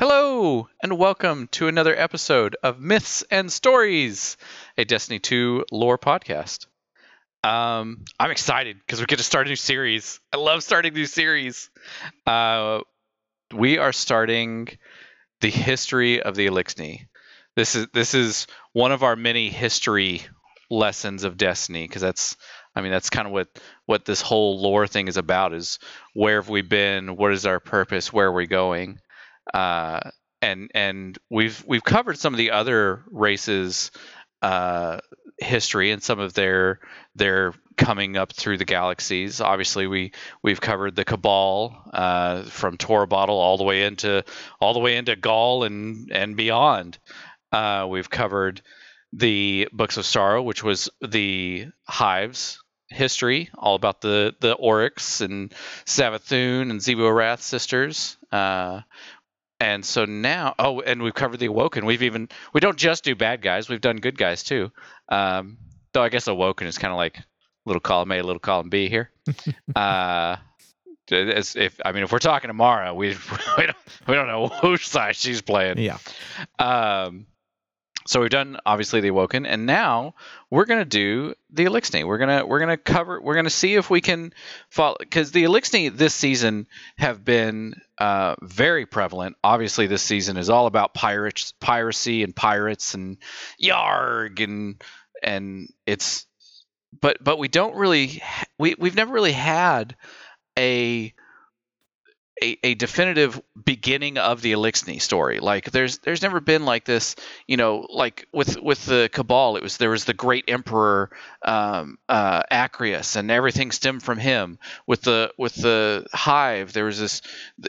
Hello, and welcome to another episode of Myths and Ztories, a Destiny 2 lore podcast. Um, I'm excited because we get to start a new series. I love starting new series. Uh, we are starting the history of the Eliksni. This is this is one of our many history lessons of Destiny because that's I mean that's kind of what what this whole lore thing is about is where have we been, what is our purpose, where are we going, uh, and and we've we've covered some of the other races uh, history and some of their their coming up through the galaxies. Obviously, we we've covered the Cabal uh, from Torobatl all the way into all the way into Ghaul and and beyond. Uh, we've covered the Books of Sorrow, which was the Hives history, all about the the Oryx and Savathun and Xivu Arath sisters. Uh, and so now, oh, and we've covered the Awoken. We've even we don't just do bad guys; we've done good guys too. Um, though I guess Awoken is kind of like little column A, little column B here. uh, as if I mean, if we're talking tomorrow, we we don't we don't know whose side she's playing. Yeah. Um, so we've done obviously the Awoken, and now we're gonna do the Eliksni. We're gonna we're gonna cover. We're gonna see if we can follow because the Eliksni this season have been uh, very prevalent. Obviously, this season is all about pirates, piracy, and pirates, and yarg, and and it's but but we don't really we we've never really had a a, a definitive beginning of the Eliksni story. Like there's there's never been like this, you know, like with with the Cabal, it was there was the great emperor um, uh, Acrius, and everything stemmed from him. With the with the Hive, there was this,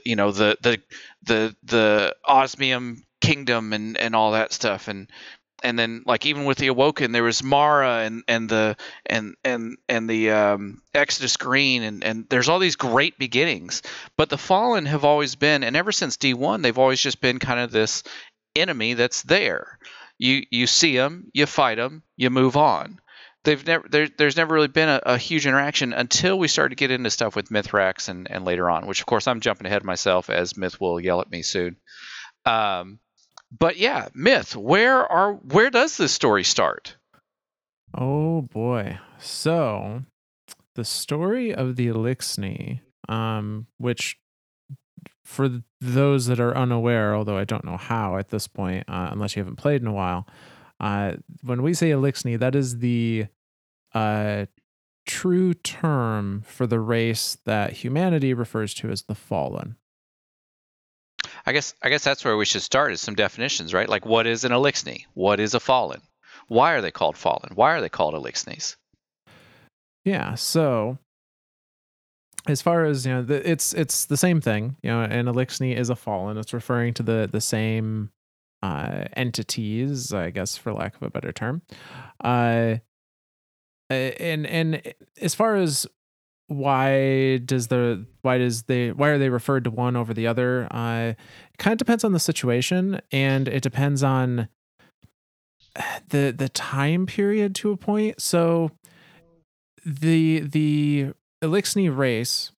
you know, the the the the Osmium kingdom and and all that stuff, and and then like even with the awoken there was mara and and the and and and the um, exodus green and and there's all these great beginnings. But the fallen have always been and ever since d1 they've always just been kind of this enemy that's there. You you see them you fight them you move on. They've never there, there's never really been a, a, huge interaction until we started to get into stuff with mithrax and and later on which of course i'm jumping ahead myself as myth will yell at me soon. Um, but yeah, myth. Where are where does this story start? Oh boy. So the story of the Eliksni, um, which for those that are unaware, although I don't know how at this point, uh, unless you haven't played in a while, uh, when we say Eliksni, that is the uh, true term for the race that humanity refers to as the fallen. I guess I guess that's where we should start is some definitions, right? Like what is an Eliksni? What is a fallen? Why are they called fallen? Why are they called Eliksnis? Yeah, so as far as you know, the, it's it's the same thing. You know, an Eliksni is a fallen. It's referring to the the same uh, entities, I guess, for lack of a better term. Uh, and and as far as why does the why does they why are they referred to one over the other? Uh it kind of depends on the situation and it depends on the the time period to a point. So the the Eliksni race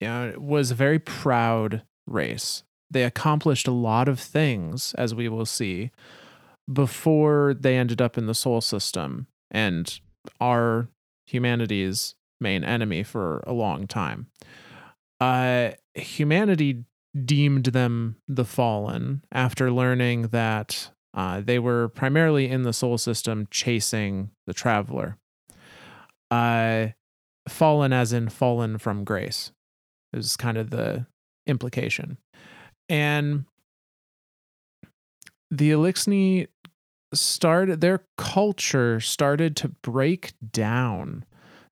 you know, was a very proud race. They accomplished a lot of things as we will see before they ended up in the Sol system and our humanity's main enemy for a long time. Uh, humanity deemed them the fallen after learning that uh, they were primarily in the Sol system chasing the traveler. Uh, fallen as in fallen from grace is kind of the implication. And the Eliksni started, their culture started to break down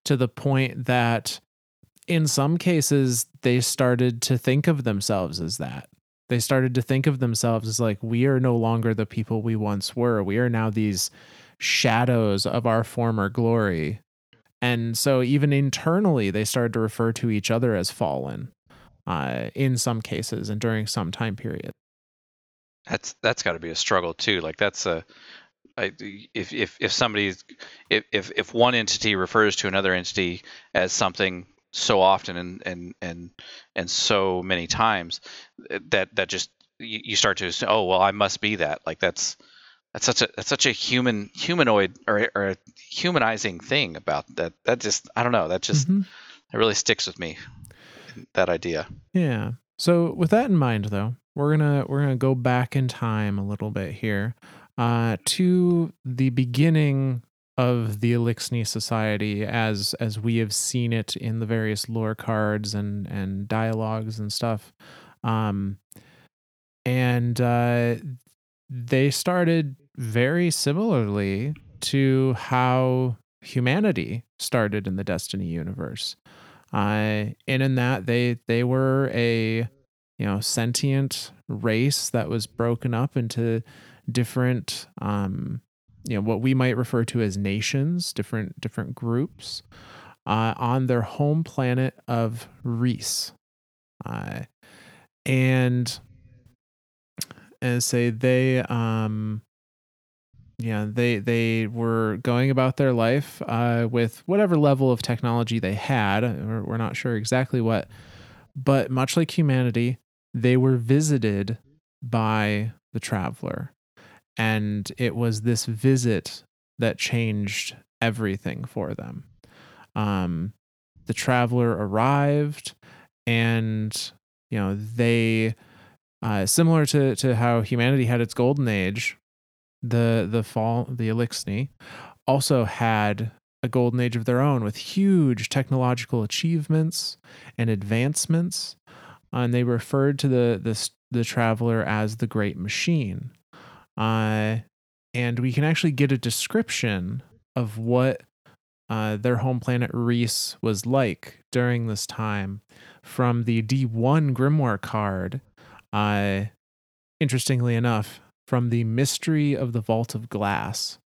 to the point that in some cases they started to think of themselves as that. They started to think of themselves as like, we are no longer the people we once were. We are now these shadows of our former glory. And so, even internally, they started to refer to each other as fallen uh, in some cases and during some time period. That's that's got to be a struggle too. Like that's a I, if if if somebody's if, if if one entity refers to another entity as something so often and and and and so many times that that just you, you start to assume, oh well, I must be that. Like that's that's such a that's such a human humanoid or, or a humanizing thing about that. That just I don't know. That just Mhm. it really sticks with me. That idea. Yeah. So with that in mind though, we're gonna we're gonna go back in time a little bit here uh to the beginning of the Eliksni Society as as we have seen it in the various lore cards and and dialogues and stuff. Um and uh they started very similarly to how humanity started in the Destiny universe. Uh, and in that they they were a you know sentient race that was broken up into different um, you know what we might refer to as nations, different different groups uh, on their home planet of Riis, uh, and and say they um yeah they they were going about their life uh with whatever level of technology they had we're, we're not sure exactly what but much like humanity they were visited by the traveler and it was this visit that changed everything for them um the traveler arrived and you know they uh, similar to to how humanity had its golden age, the the fall the Eliksni also had a golden age of their own with huge technological achievements and advancements, and they referred to the the the traveler as the Great Machine. Uh, and we can actually get a description of what uh, their home planet Riis was like during this time from the D1 Grimoire card uh, interestingly enough, from the Mystery of the Vault of Glass.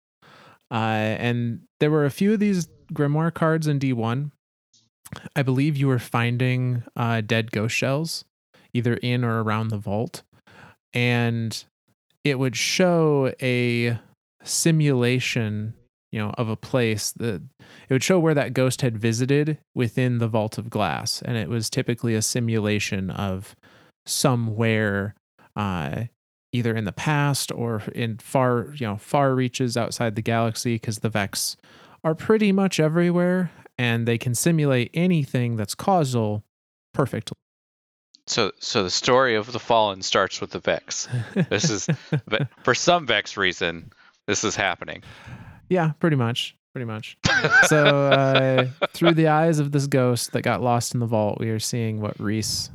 Uh, and there were a few of these grimoire cards in D1. I believe you were finding uh, dead ghost shells either in or around the vault. And it would show a simulation you know of a place that it would show where that ghost had visited within the vault of glass. And it was typically a simulation of somewhere uh, either in the past or in far you know far reaches outside the galaxy because the vex are pretty much everywhere and they can simulate anything that's causal perfectly So so the story of the fallen starts with the Vex. This is but for some Vex reason, this is happening. yeah pretty much pretty much. So uh, through the eyes of this ghost that got lost in the vault we are seeing what Riis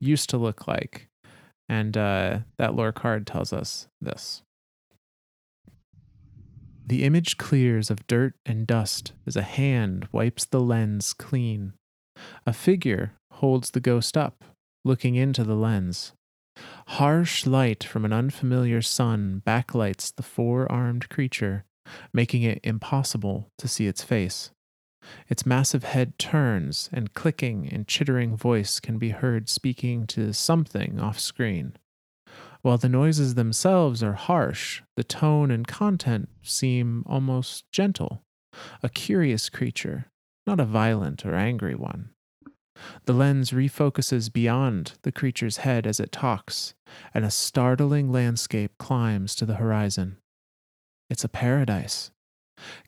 used to look like. And uh, that lore card tells us this. The image clears of dirt and dust as a hand wipes the lens clean. A figure holds the ghost up looking into the lens harsh light from an unfamiliar sun backlights the four-armed creature making it impossible to see its face. Its massive head turns, and clicking and chittering voice can be heard speaking to something off screen. While the noises themselves are harsh, the tone and content seem almost gentle. A curious creature, not a violent or angry one. The lens refocuses beyond the creature's head as it talks, and a startling landscape climbs to the horizon. It's a paradise.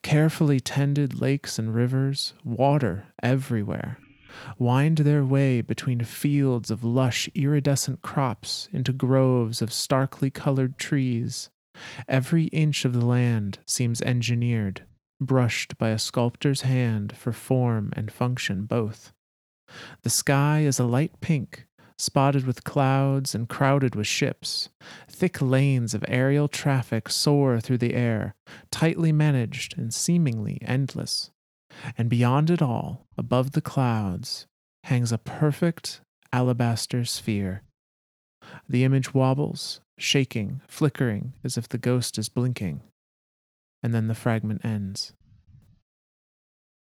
Carefully tended lakes and rivers, water everywhere, wind their way between fields of lush iridescent crops into groves of starkly colored trees. Every inch of the land seems engineered, brushed by a sculptor's hand for form and function both. The sky is a light pink, spotted with clouds and crowded with ships. Thick lanes of aerial traffic soar through the air, tightly managed and seemingly endless. And beyond it all, above the clouds, hangs a perfect alabaster sphere. The image wobbles, shaking, flickering as if the ghost is blinking. And then the fragment ends.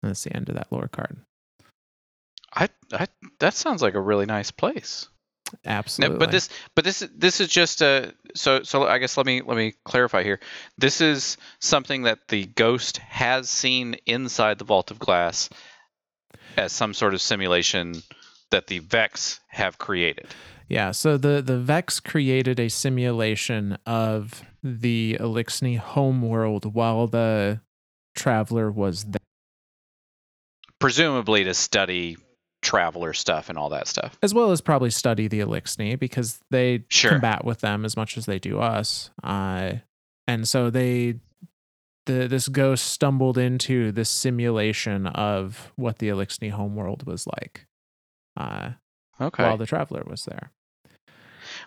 And that's the end of that lore card. I, I that sounds like a really nice place. No, Absolutely. but this but this this is just a so so I guess let me let me clarify here. This is something that the ghost has seen inside the vault of glass as some sort of simulation that the Vex have created. Yeah, so the the Vex created a simulation of the Eliksni homeworld while the traveler was there. Presumably to study traveler stuff and all that stuff. As well as probably study the Eliksni because they Sure. combat with them as much as they do us. Uh, and so they the this ghost stumbled into this simulation of what the Eliksni homeworld was like. Uh, Okay. while the traveler was there.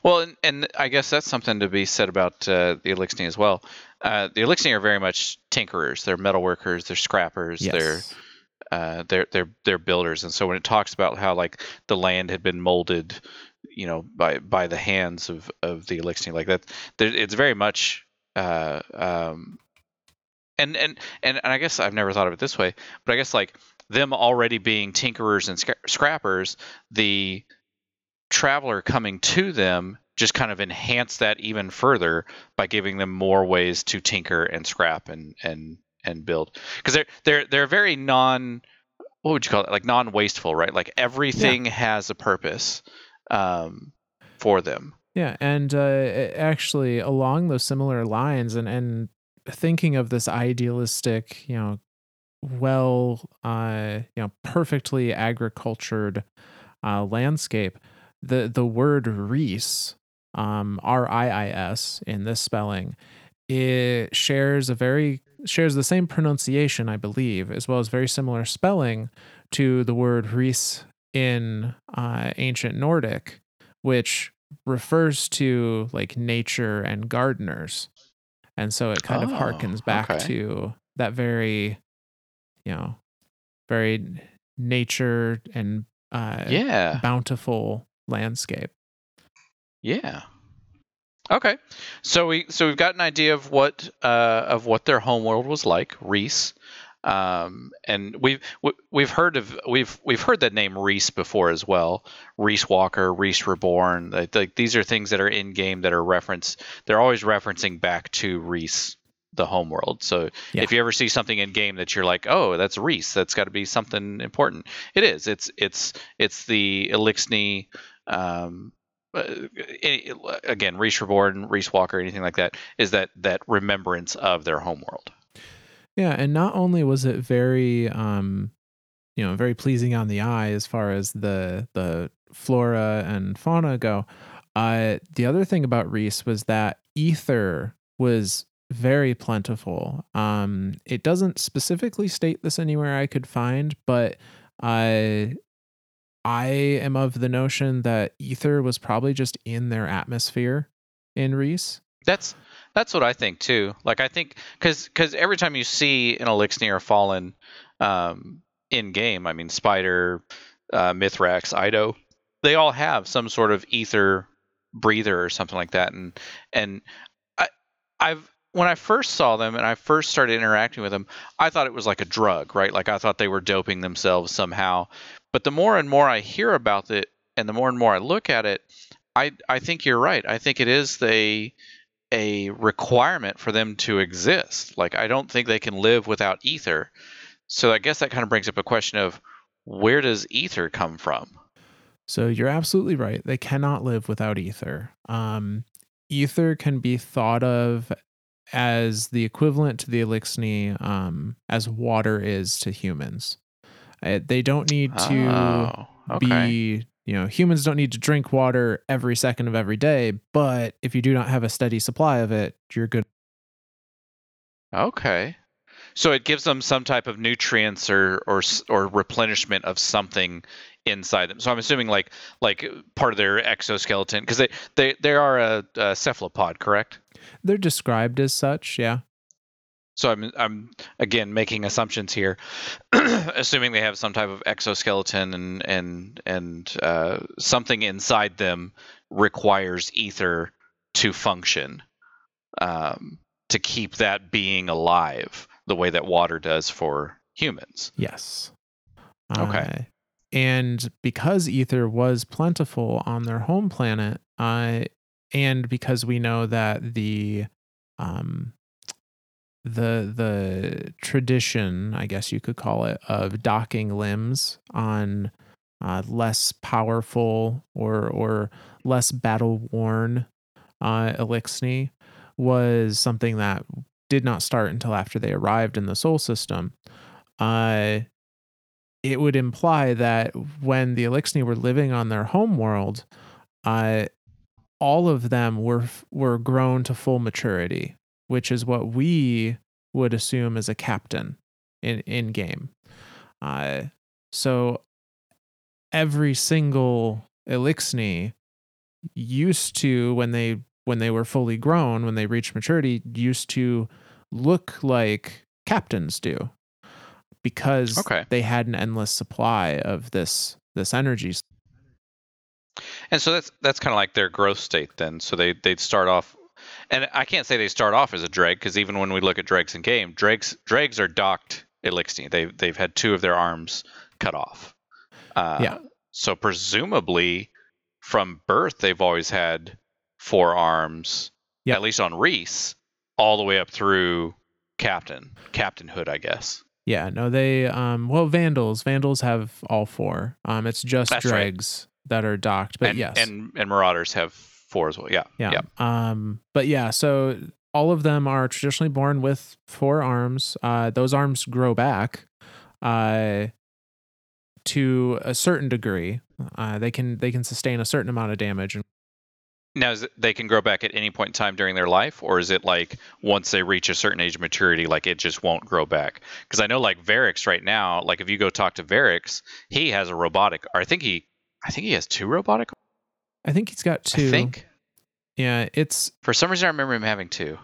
Well, and, and I guess that's something to be said about uh, the Eliksni as well. Uh, the Eliksni are very much tinkerers. They're metalworkers. They're scrappers. They're Yes. Uh, they're they're they're builders. And so when it talks about how like the land had been molded, you know, by by the hands of of the Eliksni, like that, it's very much. Uh, um, and, and and and I guess I've never thought of it this way, but I guess like them already being tinkerers and scra- scrappers, the traveler coming to them just kind of enhance that even further by giving them more ways to tinker and scrap and and and build. Because they're they're they're very non what would you call it? Like non wasteful right? Like everything has a purpose um for them. Yeah, and uh, actually along those similar lines, and and thinking of this idealistic, you know, well, uh, you know, perfectly agricultured uh, landscape, the the word Riis, um, R I I S in this spelling, it shares a very shares the same pronunciation, I believe, as well as very similar spelling to the word Reese in uh, ancient Nordic, which refers to like nature and gardeners. And so it kind of Oh, harkens back okay. to that very, you know, very nature and uh, yeah bountiful landscape. Yeah. Okay. So we so we've got an idea of what uh, of what their homeworld was like, Riis. Um, and we've we- we've heard of we've we've heard that name Riis before as well. Riis Walker, Riis Reborn. Like, like these are things that are in game that are referenced. They're always referencing back to Riis, the homeworld. So Yeah. if you ever see something in game that you're like, oh, that's Riis, that's got to be something important. It is. It's it's it's the Eliksni. Um, any, again, Riis Reborn, Riis Walker, anything like that, is that that remembrance of their homeworld. Yeah, and not only was it very um you know, very pleasing on the eye as far as the the flora and fauna go. Uh the other thing about Riis was that ether was very plentiful. Um it doesn't specifically state this anywhere I could find, but I I am of the notion that ether was probably just in their atmosphere in Riis. That's that's what I think too. Like I think because because every time you see an Eliksni Fallen um, in game, I mean Spider, uh, Mithrax, Eido, they all have some sort of ether breather or something like that. And and I I've when I first saw them and I first started interacting with them, I thought it was like a drug, right? Like I thought they were doping themselves somehow. But the more and more I hear about it, and the more and more I look at it, I I think you're right. I think it is a a requirement for them to exist. Like I don't think they can live without ether. So I guess that kind of brings up a question of where does ether come from? So you're absolutely right. They cannot live without ether. Um, ether can be thought of as the equivalent to the Eliksni um, as water is to humans. Uh, they don't need to oh, okay. be, you know, humans don't need to drink water every second of every day. But if you do not have a steady supply of it, you're good. Okay. So it gives them some type of nutrients or or or replenishment of something inside them. So I'm assuming like like part of their exoskeleton because they, they they are a, a cephalopod, correct? They're described as such. Yeah. So I'm I'm again making assumptions here, assuming they have some type of exoskeleton and and and uh, something inside them requires ether to function, um, to keep that being alive the way that water does for humans. Yes. Okay. Uh, and because ether was plentiful on their home planet, uh, and because we know that the um the the tradition, I guess you could call it, of docking limbs on uh, less powerful or or less battle worn uh, Eliksni was something that did not start until after they arrived in the Sol system. Uh, it would imply that when the Eliksni were living on their home world, uh, all of them were were grown to full maturity, which is what we would assume as a captain in in game. Uh, so every single Eliksni used to when they when they were fully grown, when they reached maturity, used to look like captains do because Okay. they had an endless supply of this this energy. And so that's that's kind of like their growth state then. So they they'd start off, and I can't say they start off as a dreg because even when we look at dregs in game, dregs dregs are docked Eliksni. They they've had two of their arms cut off. Uh, Yeah. So presumably, from birth, they've always had four arms. Yep. At least on Riis, all the way up through captain, captainhood, I guess. Yeah, no, they um well Vandals. Vandals have all four. Um it's just That's right. dregs that are docked. But and, yes. and and Marauders have four as well. Yeah. yeah. Yeah. Um but yeah, so all of them are traditionally born with four arms. Uh those arms grow back uh to a certain degree. Uh they can they can sustain a certain amount of damage and Now, is it, they can grow back at any point in time during their life, or is it like once they reach a certain age of maturity, like it just won't grow back? Because I know, like Variks right now, like if you go talk to Variks, he has a robotic. Or I think he, I think he has two robotic. I think he's got two. I think Yeah, it's for some reason I remember him having two.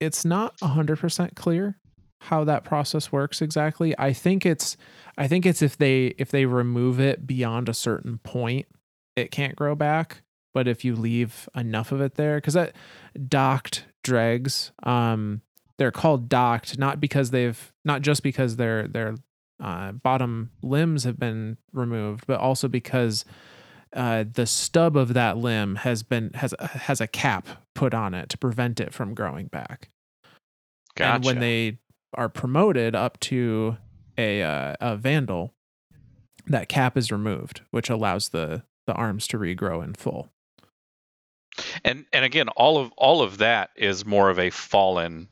it's not 100% clear how that process works exactly. I think it's I think it's if they if they remove it beyond a certain point, it can't grow back, but if you leave enough of it there cuz that docked dregs um they're called docked not because they've not just because their their uh, bottom limbs have been removed, but also because uh, the stub of that limb has been has has a cap put on it to prevent it from growing back. Gotcha. And when they are promoted up to a uh, a vandal, that cap is removed, which allows the the arms to regrow in full. and and again, all of all of that is more of a fallen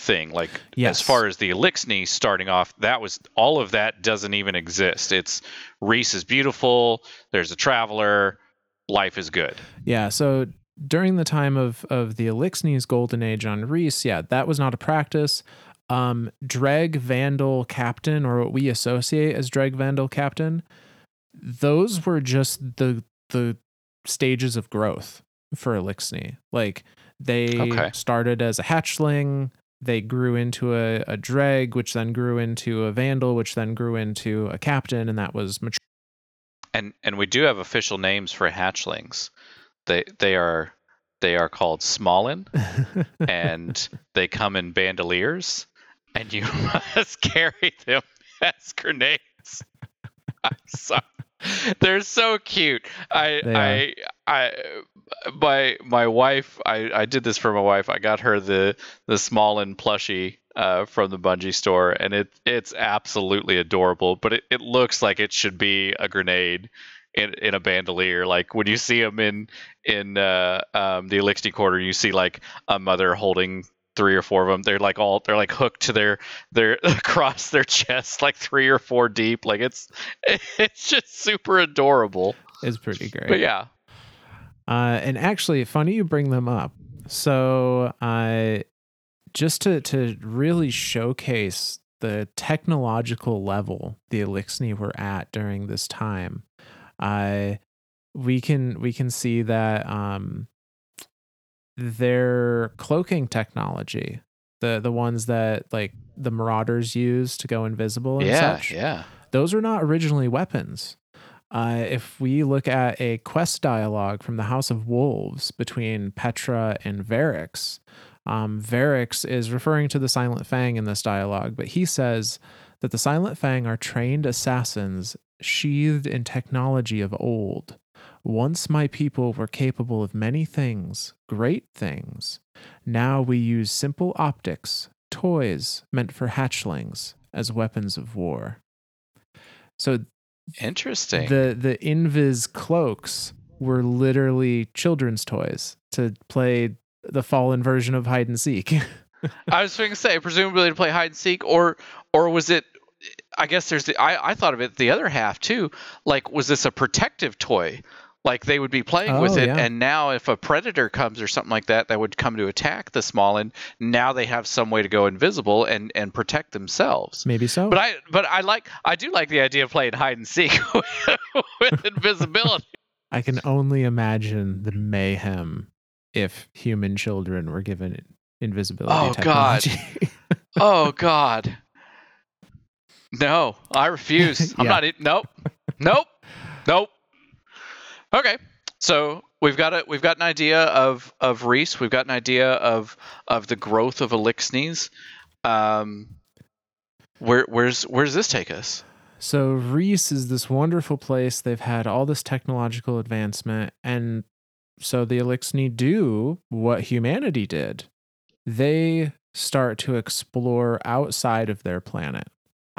thing. Like Yes. as far as the Eliksni starting off, that was all of that doesn't even exist. It's Riis is beautiful. There's a traveler. Life is good. Yeah, so during the time of of the Eliksni's golden age on Riis, yeah, that was not a practice. Um, Dreg Vandal Captain, or what we associate as Dreg Vandal Captain, those were just the the stages of growth for Eliksni. Like they Okay. started as a hatchling, they grew into a, a Dreg, which then grew into a Vandal, which then grew into a Captain, and that was mature. And and we do have official names for hatchlings. They they are they are called Smallin, and they come in bandoliers, and you must carry them as grenades. I'm sorry. They're so cute. I I I my my wife I, I did this for my wife. I got her the the Smallin plushie uh, from the Bungie store, and it it's absolutely adorable. But it, it looks like it should be a grenade in in a bandolier. Like when you see them in in uh, um, the Eliksni quarter, you see like a mother holding three or four of them. They're like all they're like hooked to their their across their chest, like three or four deep. Like it's it's just super adorable. It's pretty great. But yeah, Uh, and actually, funny you bring them up. So, uh, just to to really showcase the technological level the Eliksni were at during this time, uh, we can we can see that um, their cloaking technology, the the ones that like the Marauders use to go invisible and yeah, such, yeah. those are not originally weapons. Uh, if we look at a quest dialogue from the House of Wolves between Petra and Variks, um, Variks is referring to the Silent Fang in this dialogue, but he says that the Silent Fang are trained assassins sheathed in technology of old. Once my people were capable of many things, great things. Now we use simple optics, toys meant for hatchlings, as weapons of war. So Interesting. the the invis cloaks were literally children's toys to play the fallen version of hide and seek. I was going to say, presumably to play hide and seek, or or was it? I guess there's the. I I thought of it the other half too. Like, was this a protective toy? Like they would be playing with Oh, it, yeah. and now if a predator comes or something like that, that would come to attack the small and Now they have some way to go invisible and and protect themselves. Maybe so. But I but I like I do like the idea of playing hide and seek with invisibility. I can only imagine the mayhem if human children were given invisibility Oh, God. Oh God. No, I refuse. I'm Yeah. not. Nope. Nope. Nope. Okay. So we've got a we've got an idea of of Riis. We've got an idea of of the growth of Eliksnis. Um, where where's where does this take us? So Riis is this wonderful place. They've had all this technological advancement, and so the Eliksni do what humanity did. They start to explore outside of their planet,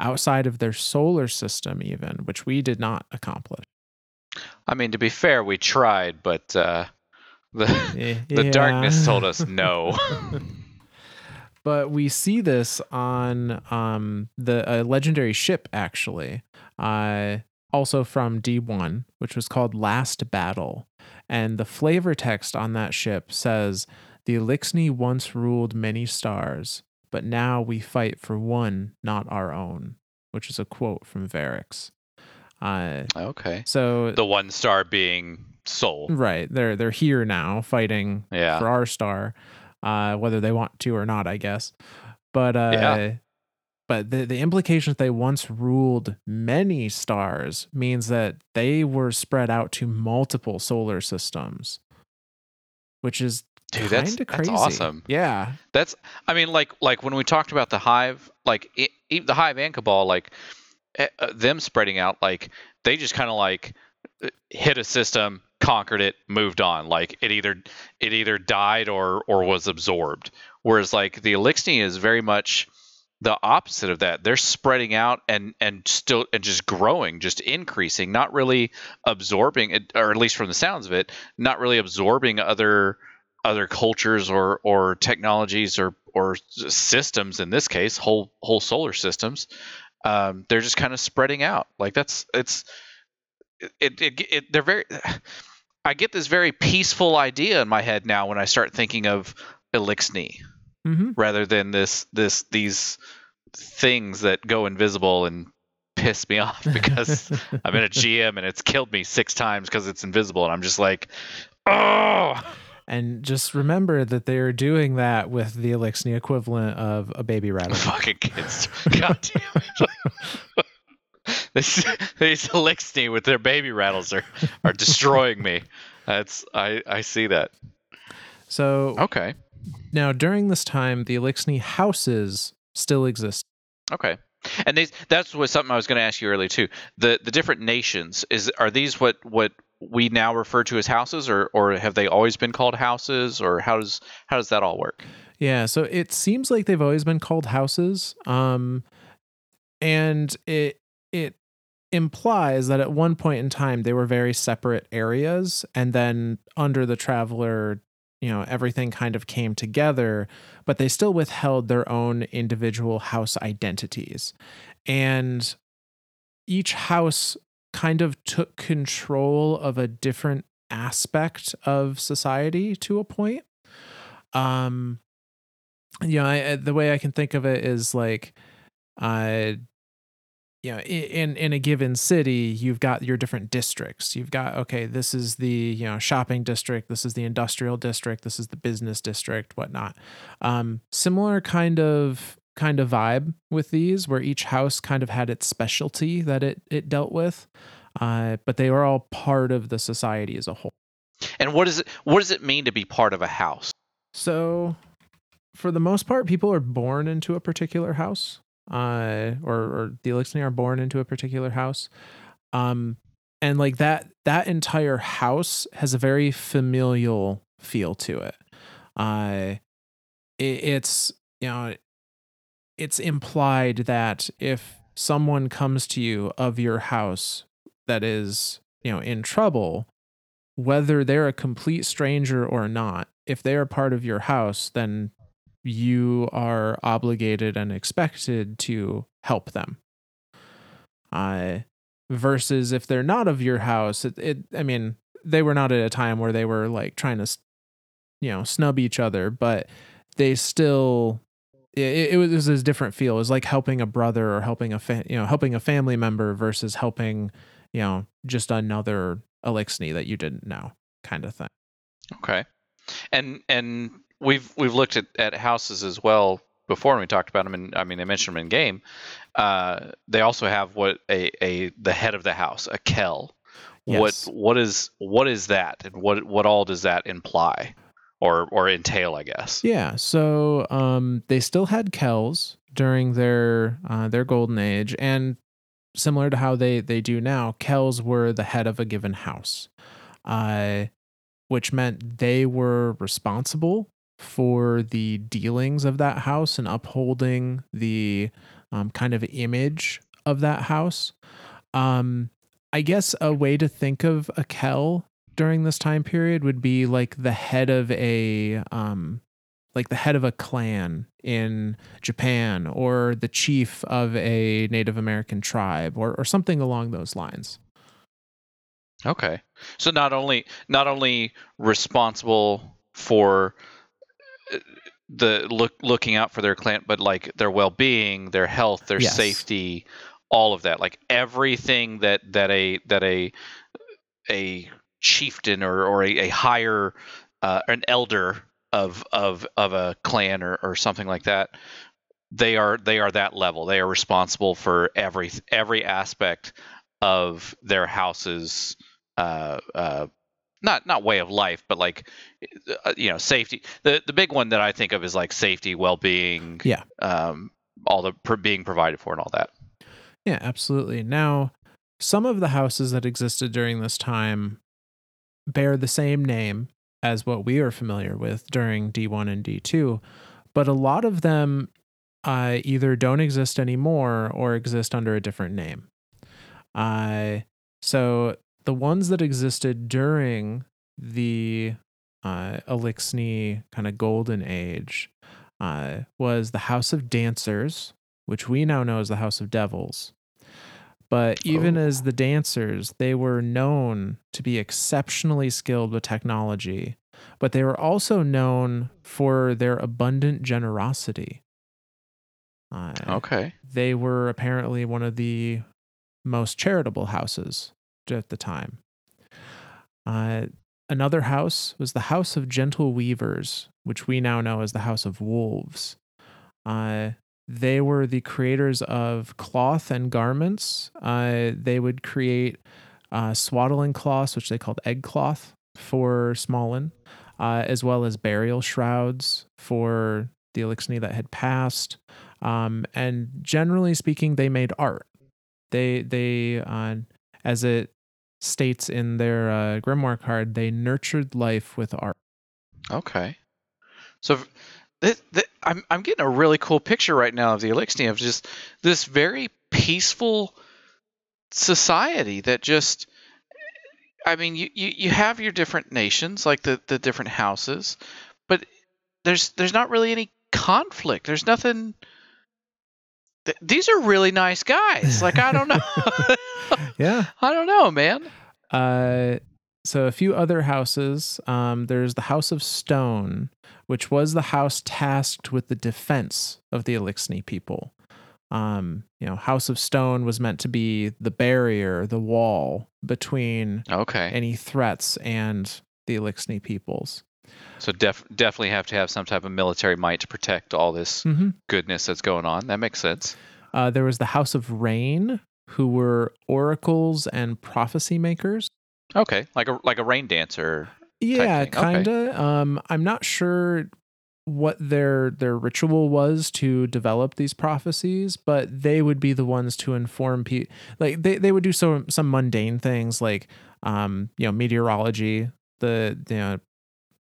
outside of their solar system, even, which we did not accomplish. I mean, to be fair, we tried, but uh, the Eh, the darkness told us no. but we see this on um, the a legendary ship actually uh, also from d1 which was called last battle. And the flavor text on that ship says the Eliksni once ruled many stars but now we fight for one not our own which is a quote from Variks uh, okay. so The one star being Sol. right they're they're here now fighting Yeah. for our star, uh, whether they want to or not, I guess. But uh, Yeah. but the the implication that they once ruled many stars means that they were spread out to multiple solar systems, which is Dude, kind that's of that's crazy. awesome. Yeah, That's I mean like like when we talked about the hive like e e- the hive and cabal like uh, them spreading out like they just kind of like uh, hit a system conquered it moved on. Like it either it either died or or was absorbed. Whereas like the Eliksni is very much the opposite of that. They're spreading out and and still and just growing just increasing not really absorbing it or at least from the sounds of it not really absorbing other other cultures or or technologies or or systems in this case whole whole solar systems um, they're just kind of spreading out. Like that's it's it, it, it they're very i get this very peaceful idea in my head now when i start thinking of Eliksni hmm rather than this this these things that go invisible and piss me off because i'm in a gm and it's killed me six times because it's invisible and i'm just like oh and just remember that they are doing that with the Eliksni equivalent of a baby rattler. fucking kids. God damn it. this, these Eliksni with their baby rattles are, are destroying me. That's I, I see that. So Okay. now during this time, the Eliksni houses still exist. Okay. And these that's what something I was going to ask you earlier too. The the different nations is are these what what we now refer to as houses or or have they always been called houses or how does how does that all work? Yeah, so it seems like they've always been called houses. Um and it it implies that at one point in time they were very separate areas and then under the traveler, you know, everything kind of came together, but they still withheld their own individual house identities. And each house kind of took control of a different aspect of society to a point. Um you know, I, I- the way I can think of it is like, uh, you know, in in a given city, you've got your different districts. You've got okay, this is the you know shopping district, this is the industrial district, this is the business district, whatnot. Um, similar kind of kind of vibe with these, where each house kind of had its specialty that it it dealt with, uh, but they were all part of the society as a whole. And what is it what does it mean to be part of a house? So, for the most part, people are born into a particular house, uh, or or the Eliksni are born into a particular house, um, and like that that entire house has a very familial feel to it. Uh, it, it's you know, it's implied that if someone comes to you of your house that is, you know, in trouble, whether they're a complete stranger or not, if they are part of your house, then you are obligated and expected to help them. Uh, versus if they're not of your house, it, it I mean, they were not at a time where they were like trying to, you know, snub each other, but they still it, it, was, a different feel. It was like helping a brother or helping a fa- you know helping a family member versus helping you know just another Eliksni that you didn't know kind of thing. Okay, and and we've we've looked at, at houses as well before. And we talked about them, and I mean I mentioned them in game. Uh, they also have what a, a the head of the house, a Kell. Yes. What what is what is that, and what what all does that imply? Or or entail, I guess. Yeah. So um, they still had Kells during their uh, their golden age, and similar to how they they do now, Kells were the head of a given house, uh, which meant they were responsible for the dealings of that house and upholding the um, kind of image of that house. Um, I guess a way to think of a Kell during this time period would be like the head of a um like the head of a clan in Japan or the chief of a Native American tribe or or something along those lines. Okay. So not only not only responsible for uh, the look looking out for their clan but like their well-being, their health, their yes. safety, all of that. Like everything that that a that a a chieftain or, or a, a higher uh, an elder of of of a clan or, or something like that they are they are that level. They are responsible for every every aspect of their house's uh, uh, not not way of life but like uh, you know safety. The the big one that i think of is like safety well-being yeah. um all the being provided for and all that. Yeah absolutely. Now some of the houses that existed during this time bear the same name as what we are familiar with during D1 and D2, but a lot of them uh, either don't exist anymore or exist under a different name. Uh, so the ones that existed during the uh, Eliksni kind of golden age uh, was the House of Dancers, which we now know as the House of Devils. But even oh. as the dancers, they were known to be exceptionally skilled with technology, but they were also known for their abundant generosity. Uh, okay. They were apparently one of the most charitable houses at the time. Uh, another house was the House of Gentle Weavers, which we now know as the House of Wolves. Uh, they were the creators of cloth and garments. Uh, they would create uh, swaddling cloths, which they called egg cloth for Smallen, uh, as well as burial shrouds for the Eliksni that had passed. Um, and generally speaking, they made art. They they uh, as it states in their uh, grimoire card, they nurtured life with art. Okay, so I'm I'm getting a really cool picture right now of the Eliksni of just this very peaceful society that just I mean you, you, you have your different nations like the, the different houses but there's there's not really any conflict. There's nothing th- these are really nice guys. Like I don't know. Yeah. I don't know man. Uh so a few other houses. Um there's the house of stone which was the house tasked with the defense of the Eliksni people. Um, you know, House of Stone was meant to be the barrier, the wall between okay. any threats and the Eliksni peoples. So def- definitely have to have some type of military might to protect all this mm-hmm. goodness that's going on. That makes sense. Uh, there was the House of Rain, who were oracles and prophecy makers. Okay, like a like a rain dancer. Yeah, kind of. Okay. Um, I'm not sure what their their ritual was to develop these prophecies, but they would be the ones to inform people. Like they, they would do some some mundane things like um, you know meteorology, the you know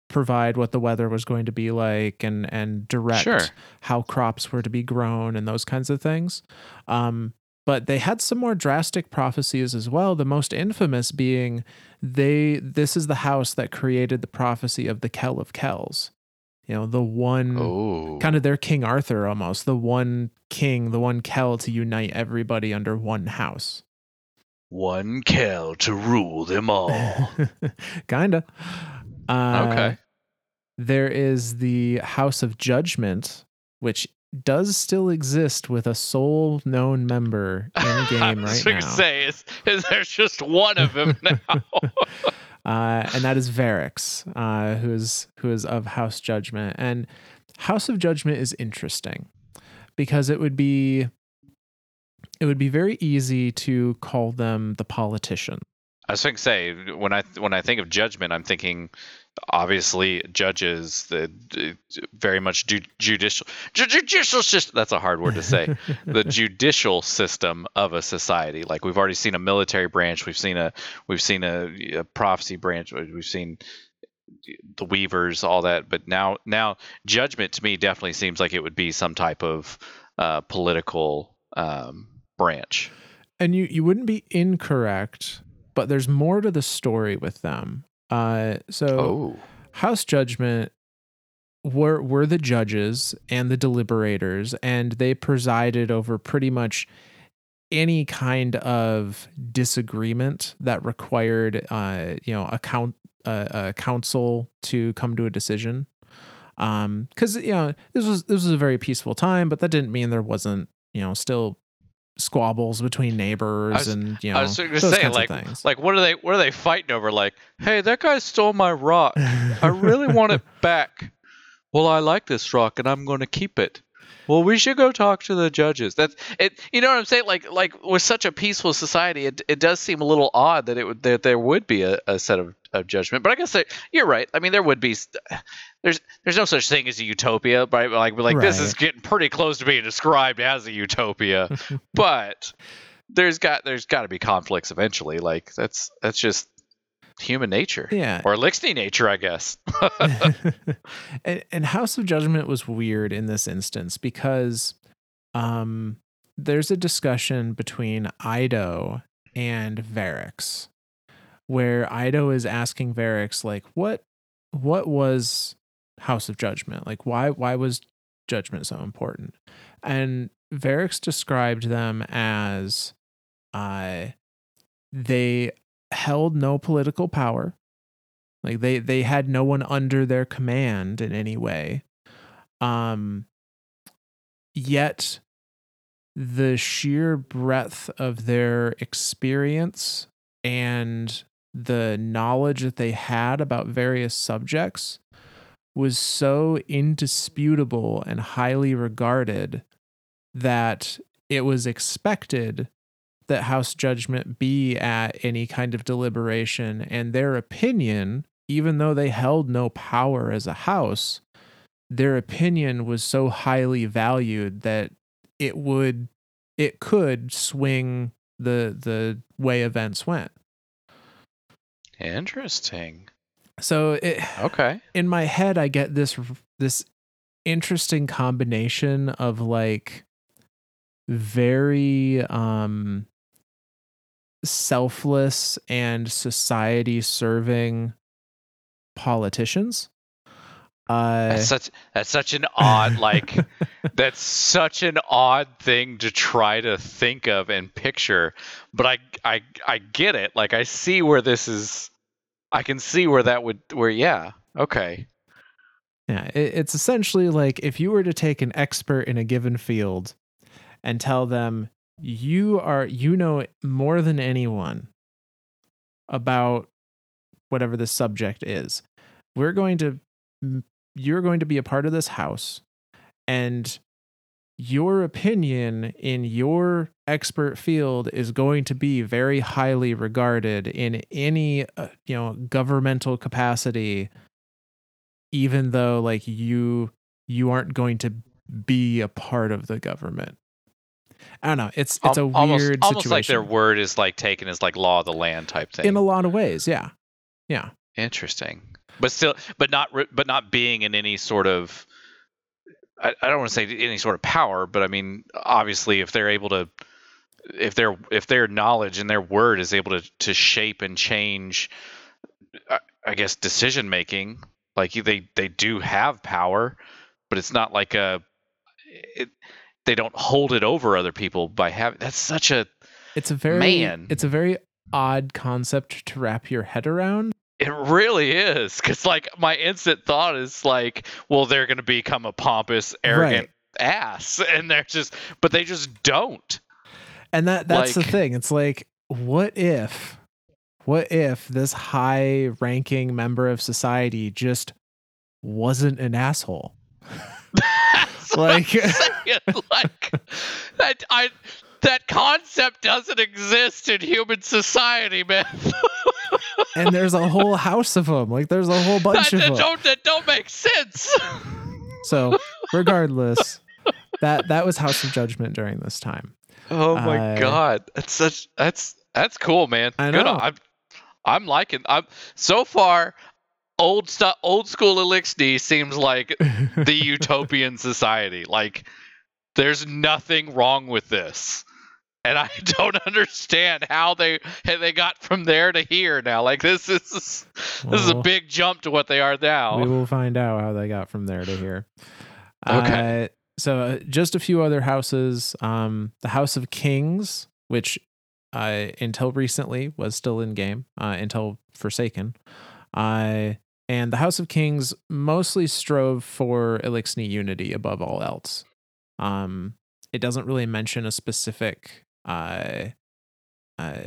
provide what the weather was going to be like and and direct sure. how crops were to be grown and those kinds of things. Um, but they had some more drastic prophecies as well. The most infamous being they this is the house that created the prophecy of the Kell of Kells. You know, the one Oh. kind of their King Arthur almost, the one king, the one Kell to unite everybody under one house. One Kell to rule them all. Kinda. Uh, okay. There is the House of Judgment, which does still exist with a sole known member in I game was right now. say, is, is there's just one of them now? uh, and that is Variks, uh, who is who is of House Judgment. And House of Judgment is interesting because it would be it would be very easy to call them the politician. I was going to say when I when I think of judgment, I'm thinking obviously judges, the the- very much ju- judicial ju- judicial system. That's a hard word to say. the judicial system of a society. Like we've already seen a military branch, we've seen a we've seen a, a prophecy branch, we've seen the weavers, all that. But now now judgment to me definitely seems like it would be some type of uh, political um, branch. and you you wouldn't be incorrect, but there's more to the story with them. Uh, so Oh, House Judgment were were the judges and the deliberators, and they presided over pretty much any kind of disagreement that required, uh, you know, a count uh, a council to come to a decision. Um, because you know this was this was a very peaceful time, but that didn't mean there wasn't you know still squabbles between neighbors was- and you know I was going to those say kinds like of things. like what are they what are they fighting over? Like, hey, that guy stole my rock. I really want it back. Well, I like this rock and I'm going to keep it. Well, we should go talk to the judges. That's it. You know what I'm saying? Like, like with such a peaceful society, it, it does seem a little odd that it would that there would be a, a set of, of judgment. But I guess that you're right. I mean, there would be. There's there's no such thing as a utopia, right? Like like this is getting pretty close to being described as a utopia, but there's got there's got to be conflicts eventually. Like that's that's just human nature yeah, or Eliksni nature, I guess. and, and House of Judgment was weird in this instance because um, there's a discussion between Eido and Variks, where Eido is asking Variks like, "What, what was House of Judgment? Like, why, why was Judgment so important?" And Variks described them as, uh, they held no political power. Like they they had no one under their command in any way. Um yet the sheer breadth of their experience and the knowledge that they had about various subjects was so indisputable and highly regarded that it was expected that house judgment be at any kind of deliberation and their opinion even though they held no power as a house their opinion was so highly valued that it would it could swing the the way events went Interesting. so it Okay. in my head I get this this interesting combination of like very um selfless and society serving politicians. Uh That's such that's such an odd like that's such an odd thing to try to think of and picture. But I I I get it. Like I see where this is I can see where that would where yeah. Okay. Yeah, it, it's essentially like if you were to take an expert in a given field and tell them you are you know more than anyone about whatever the subject is. We're going to you're going to be a part of this house and your opinion in your expert field is going to be very highly regarded in any uh, you know governmental capacity even though like you you aren't going to be a part of the government i don't know it's it's a Al- weird almost, situation almost like their word is like taken as like law of the land type thing. in a lot of ways yeah yeah Interesting, but still, but not, but not being in any sort of. I, I don't want to say any sort of power, but I mean, obviously, if they're able to if their if their knowledge and their word is able to to shape and change, I, I guess decision making. Like they they do have power, but it's not like a. It, they don't hold it over other people by having. That's such a. It's a very Man. it's a very odd concept to wrap your head around. It really is, because like my instant thought is like, well, they're going to become a pompous, arrogant ass, and they're just, but they just don't. And that that's Like- the thing. It's like what if what if this high ranking member of society just wasn't an asshole? Like- like that I that concept doesn't exist in human society, man. and there's a whole house of them. Like there's a whole bunch that, of that them. don't that don't make sense. So, regardless, that that was House of Judgment during this time. Oh my Uh, god, that's such that's that's cool, man. I Good know. on- I'm I'm liking. I'm so far. Old stuff, old school Eliksni seems like the utopian society. Like, there's nothing wrong with this, and I don't understand how they how they got from there to here now. Like, this is this is a big jump to what they are now. We will find out how they got from there to here. Okay. Uh, so, uh, just a few other houses. Um, the House of Kings, which uh, until recently was still in game, uh, until Forsaken. Uh, and the House of Kings mostly strove for Eliksni unity above all else. Um, it doesn't really mention a specific uh, uh,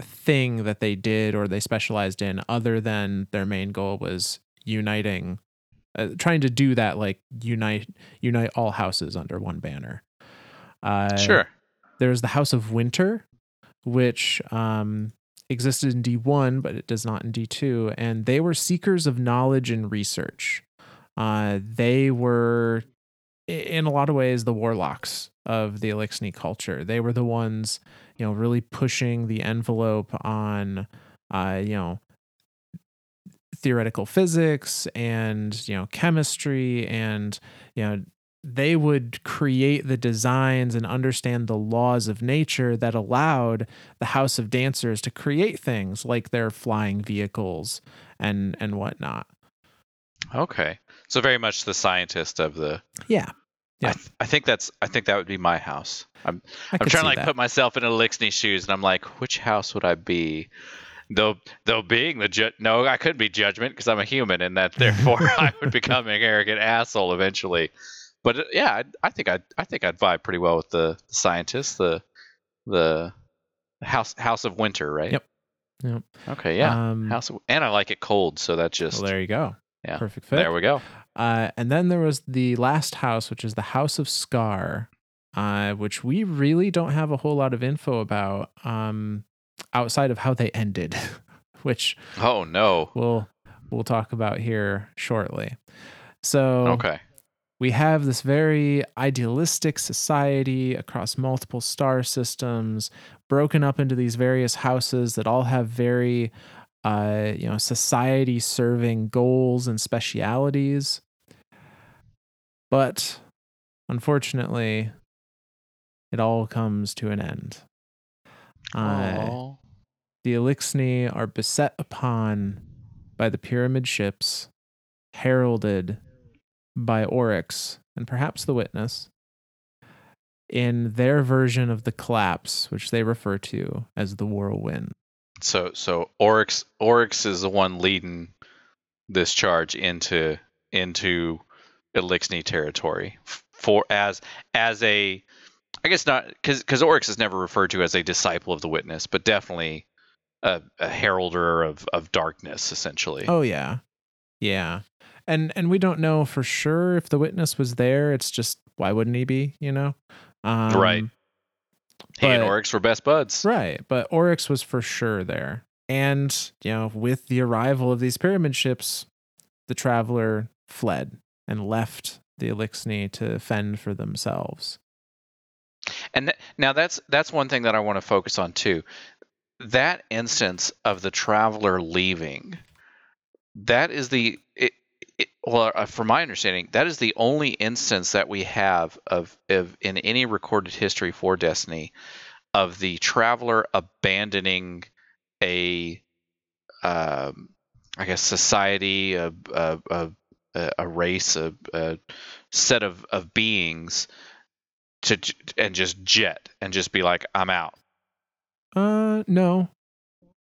thing that they did or they specialized in other than their main goal was uniting uh, trying to do that like unite unite all houses under one banner uh sure. there's the house of winter which um existed in d1 but it does not in d2 and they were seekers of knowledge and research. Uh they were in a lot of ways the warlocks of the Eliksni culture. They were the ones you know really pushing the envelope on uh you know theoretical physics and you know chemistry and you know they would create the designs and understand the laws of nature that allowed the house of dancers to create things like their flying vehicles and and whatnot Okay. So very much the scientist of the. yeah I, Yeah. th- I think that's. I think that would be my house. I'm. I I'm trying to like that. put myself in Eliksni shoes, and I'm like, which house would I be? Though, though being the ju- no, I couldn't be judgment because I'm a human, and that therefore I would become an arrogant asshole eventually. But uh, yeah, I, I think I, I think I'd vibe pretty well with the, the scientist, the, the house, house of winter, right? Yep. Yep. Okay, yeah, um, house, of, and I like it cold, so that's just well, there you go Yeah. perfect fit there we go. Uh, and then there was the last house, which is the House of Scar, uh, which we really don't have a whole lot of info about um, outside of how they ended, which Oh no. we'll we'll talk about here shortly. So Okay. We have this very idealistic society across multiple star systems, broken up into these various houses that all have very, uh, you know, society serving goals and specialities. But unfortunately, it all comes to an end. Uh, the Eliksni are beset upon by the pyramid ships, heralded by Oryx and perhaps the Witness, in their version of the collapse, which they refer to as the whirlwind. So so Oryx Oryx is the one leading this charge into into Eliksni territory for as as a I guess not because because Oryx is never referred to as a disciple of the witness, but definitely a, a heralder of of darkness essentially. Oh yeah, yeah, and and we don't know for sure if the Witness was there. It's just why wouldn't he be? You know, um, Right. he and but- Oryx were best buds. Right, but Oryx was for sure there. And, you know, with the arrival of these pyramid ships, the traveler fled and left the Eliksni to fend for themselves. And th- now that's that's one thing that I want to focus on too. That instance of the traveler leaving, that is the it, well, uh, from my understanding, that is the only instance that we have of, of in any recorded history for Destiny of the traveler abandoning a, um, I guess, society, a a a, a- a race, a, a set of of beings to and just jet and just be like, I'm out. Uh, no.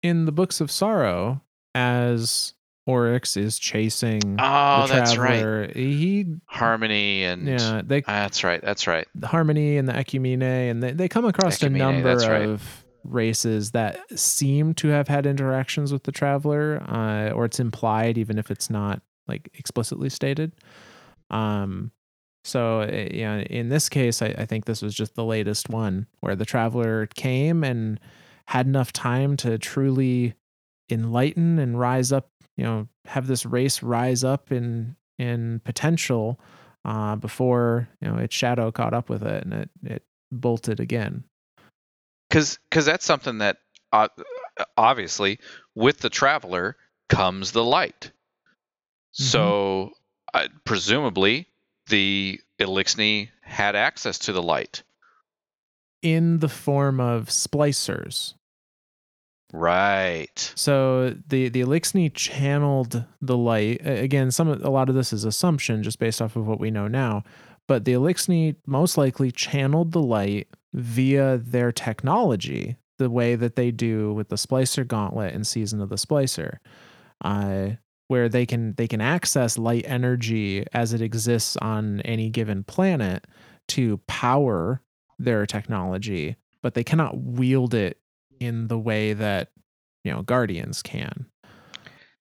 In the books of sorrow, as Oryx is chasing Oh, the that's right. traveler, he Harmony and yeah they Ah, that's right. That's right. the harmony and the ecumene and they, they come across Ecumene, a number that's right. of races that seem to have had interactions with the traveler uh, or it's implied even if it's not like explicitly stated um so uh, yeah in this case I, I think this was just the latest one where the traveler came and had enough time to truly enlighten and rise up you know have this race rise up in in potential uh, before you know its shadow caught up with it and it it bolted again. because because that's something that uh, obviously with the traveler comes the light so uh, presumably the Eliksni had access to the light in the form of splicers. Right So the the Eliksni channeled the light. Again, some a lot of this is assumption just based off of what we know now, but the Eliksni most likely channeled the light via their technology, the way that they do with the Splicer Gauntlet in Season of the Splicer, uh, where they can they can access light energy as it exists on any given planet to power their technology, but they cannot wield it in the way that you know guardians can.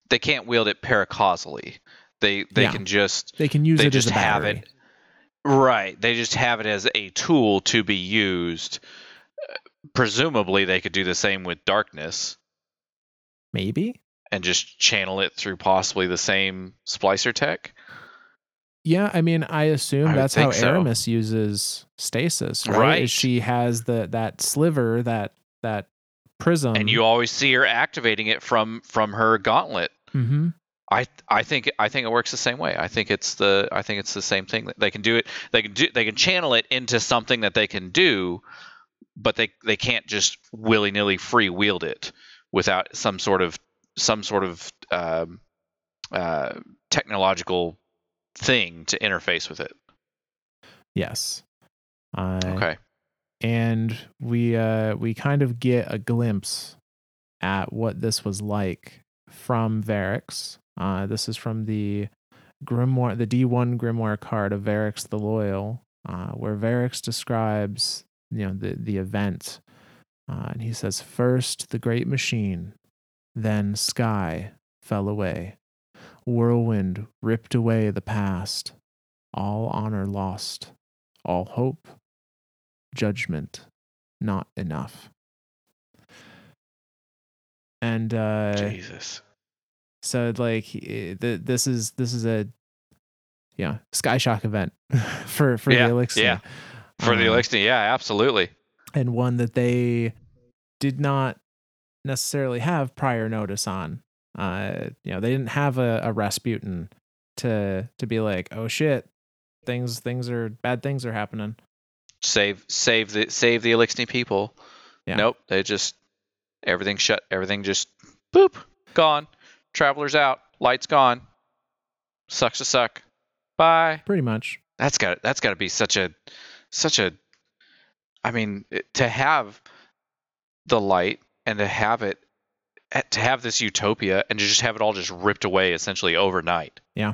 they can't wield it paracausally they they Yeah. can just They can use they it just as a have it right they just have it as a tool to be used presumably they could do the same with darkness Maybe. and just channel it through possibly the same splicer tech Yeah, I mean, I assume I that's how so. Eramis uses stasis, right? Right. Is she has the that sliver, that that prism, and you always see her activating it from from her gauntlet Mm-hmm. I I think I think it works the same way. I think it's the I think it's the same thing. They can do it. They can do. They can channel it into something that they can do, but they they can't just willy nilly free wield it without some sort of some sort of um, uh, technological thing to interface with it. Yes. Uh, Okay. And we uh we kind of get a glimpse at what this was like from Variks. Uh this is from the Grimoire the D1 Grimoire card of Variks the Loyal, uh, where Variks describes you know the the event. Uh, and he says first the great machine, then sky fell away. Whirlwind ripped away the past. All honor lost. All hope judgment not enough and uh Jesus. so like eh, th- this is this is a yeah sky shock event for for Yeah, the Eliksni yeah. For the Uh, Eliksni, yeah, absolutely. and one that they did not necessarily have prior notice on uh you know they didn't have a, a rasputin to to be like oh shit things things are bad things are happening Save save the save the Eliksni people. Yeah. Nope. They just everything shut. Everything just boop gone. Travelers out. Lights gone. Sucks to suck. Bye. pretty much That's got that's got to be such a such a. I mean, to have the light and to have it eh, to have this utopia and to just have it all just ripped away essentially overnight. Yeah.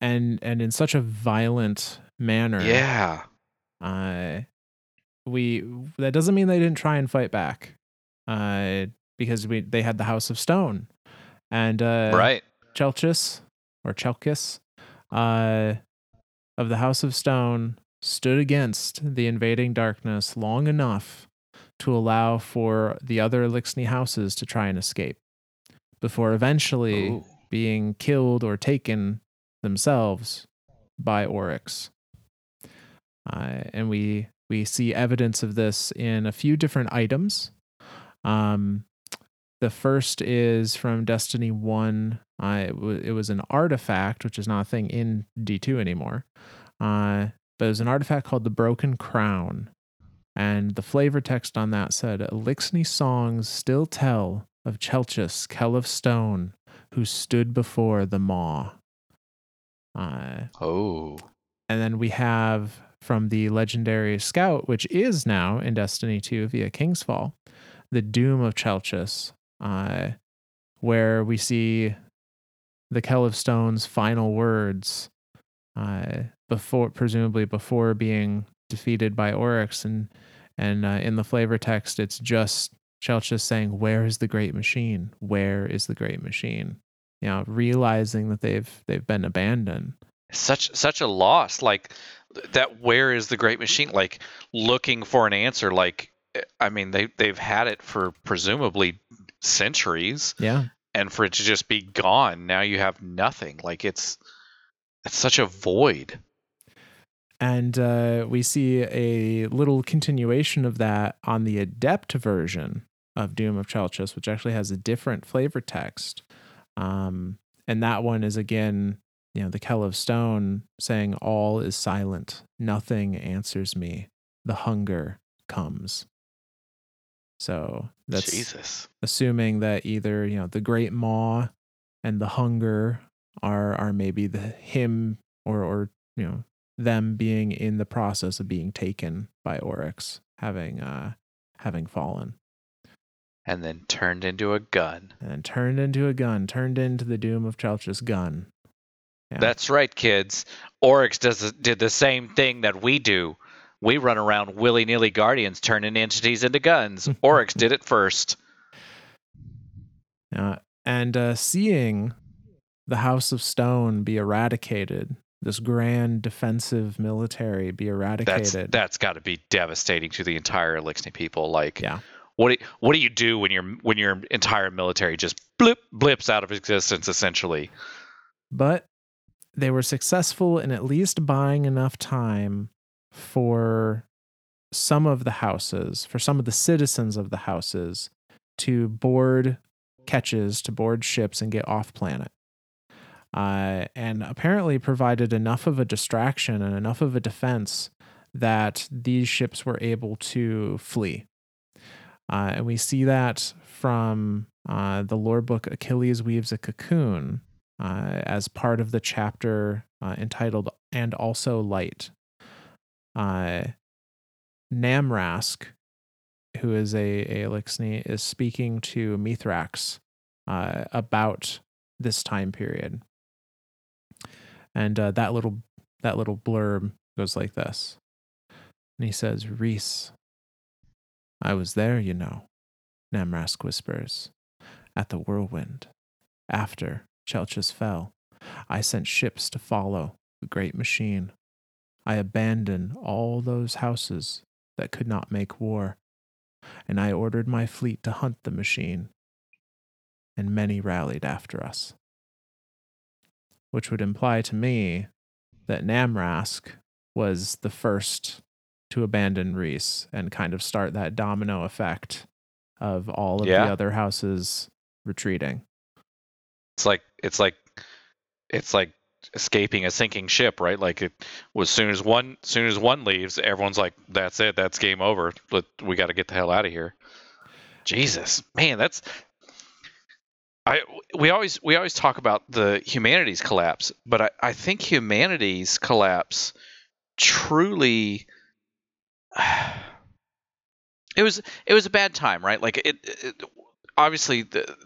And and in such a violent manner Yeah. Uh we that doesn't mean they didn't try and fight back uh because we they had the house of stone and uh right. chelchis or chelkis uh of the house of stone stood against the invading darkness long enough to allow for the other Eliksni houses to try and escape before eventually Ooh. being killed or taken themselves by Oryx. Uh, and we we see evidence of this in a few different items. Um, the first is from Destiny One. Uh, it, w- it was an artifact, which is not a thing in D two anymore. Uh, but it was an artifact called the Broken Crown, And the flavor text on that said, Eliksni songs still tell of Chelchis, Kell of Stone, who stood before the maw. Uh, Oh. and then we have from the legendary scout, which is now in Destiny 2 via Kingsfall, the Doom of Chelchis, uh, where we see the Kell of Stone's final words uh, before, presumably before being defeated by Oryx, and and uh, in the flavor text, it's just Chelchis saying, "Where is the great machine? Where is the great machine?" You know, realizing that they've they've been abandoned. Such such a loss. Like that where is the great machine? Like looking for an answer like I mean they they've had it for presumably centuries Yeah. and for it to just be gone now you have nothing. Like it's it's such a void. And uh, we see a little continuation of that on the Adept version of Doom of Chelchis, which actually has a different flavor text. Um, and that one is again, you know, the Kell of Stone saying, All is silent, nothing answers me, the hunger comes. So that's Jesus. assuming that either, you know, the Great Maw and the hunger are are maybe the him or or you know them being in the process of being taken by Oryx, having uh having fallen, And then turned into a gun. and turned into a gun, turned into the doom of Chelchis gun. Yeah. That's right, kids. Oryx does did the same thing that we do. We run around willy nilly guardians turning entities into guns. Oryx did it first. Uh, and uh, seeing the House of Stone be eradicated, this grand defensive military be eradicated. that's, that's got to be devastating to the entire Eliksni people. Like, Yeah. what do, what do you do when your when your entire military just blip blips out of existence? Essentially, but they were successful in at least buying enough time for some of the houses, for some of the citizens of the houses to board catches, to board ships and get off planet. Uh, and apparently provided enough of a distraction and enough of a defense that these ships were able to flee. Uh, and we see that from uh, the lore book Achilles Weaves a Cocoon, uh, as part of the chapter uh, entitled "And Also Light." Uh, Namrask, who is a, a Eliksni, is speaking to Mithrax uh, about this time period, and uh, that little that little blurb goes like this, and he says, "Riis, I was there, you know." Namrask whispers, "at the whirlwind, after." Chelchis fell. I sent ships to follow the great machine. I abandoned all those houses that could not make war, and I ordered my fleet to hunt the machine. And many rallied after us. Which would imply to me that Namrask was the first to abandon Riis and kind of start that domino effect of all of Yeah. the other houses retreating. it's like it's like it's like escaping a sinking ship, right? Like it was soon as one soon as one leaves, everyone's like, "That's it. That's game over. But we got to get the hell out of here." Jesus, man, that's I we always we always talk about the humanities collapse, but I, I think humanities collapse truly it was it was a bad time, right? Like it, it obviously the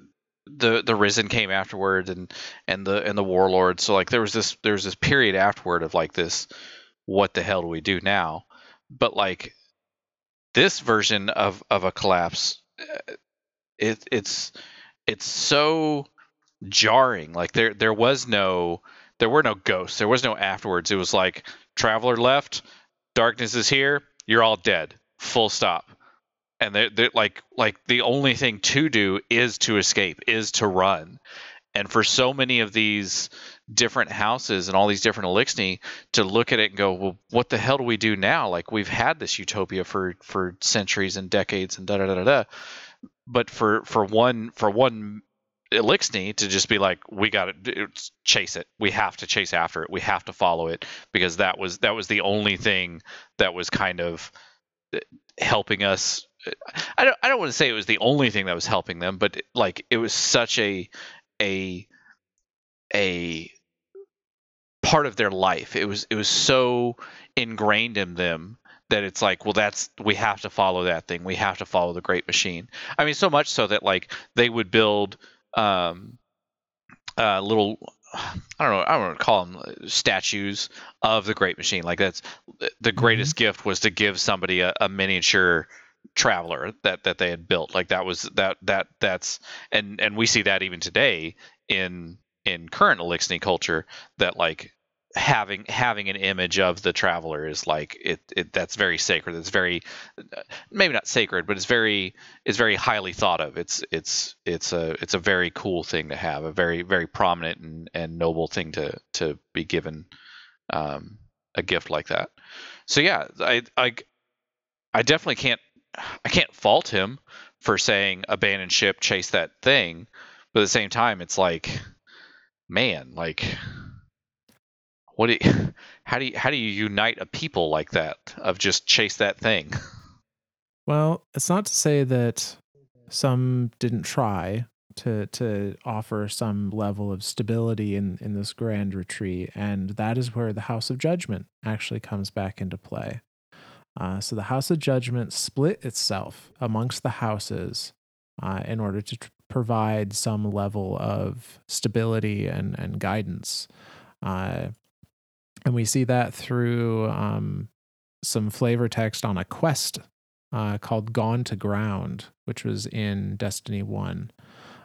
the the risen came afterward and and the and the warlord. So like there was this there was this period afterward of like this what the hell do we do now? But like this version of of a collapse uh, it it's it's so jarring. Like there there was no there were no ghosts. There was no afterwards. It was like traveler left darkness is here you're all dead. Full stop and they're, they're like like the only thing to do is to escape is to run. And for so many of these different houses and all these different Eliksni to look at it and go well what the hell do we do now? Like we've had this utopia for for centuries and decades and da da da da da. But for for one for one Eliksni to just be like we got to chase it. We have to chase after it. We have to follow it. Because that was that was the only thing that was kind of uh, helping us. I don't I don't want to say it was the only thing that was helping them, but like it was such a a a part of their life. It was it was so ingrained in them that it's like, well, that's we have to follow that thing. We have to follow the Great Machine. I mean, so much so that like they would build um, uh, little. I don't know. I don't want to call them uh, statues of the Great Machine. Like that's the greatest mm-hmm. gift was to give somebody a, a miniature traveler that that they had built. Like that was that that that's and and we see that even today in in current Eliksni culture that like having having an image of the traveler is like it, it that's very sacred. It's very maybe not sacred but it's very it's very highly thought of. It's it's it's a it's a very cool thing to have a very very prominent and, and noble thing to to be given um, a gift like that. So yeah i i i definitely can't i can't fault him for saying abandon ship chase that thing but at the same time it's like man like what do you, how do you how do you unite a people like that of just chase that thing? Well, it's not to say that some didn't try to to offer some level of stability in in this grand retreat, and that is where the House of Judgment actually comes back into play. Uh, so the House of Judgment split itself amongst the houses uh, in order to tr- provide some level of stability and and guidance. Uh, and we see that through um, some flavor text on a quest uh, called Gone to Ground, which was in Destiny 1.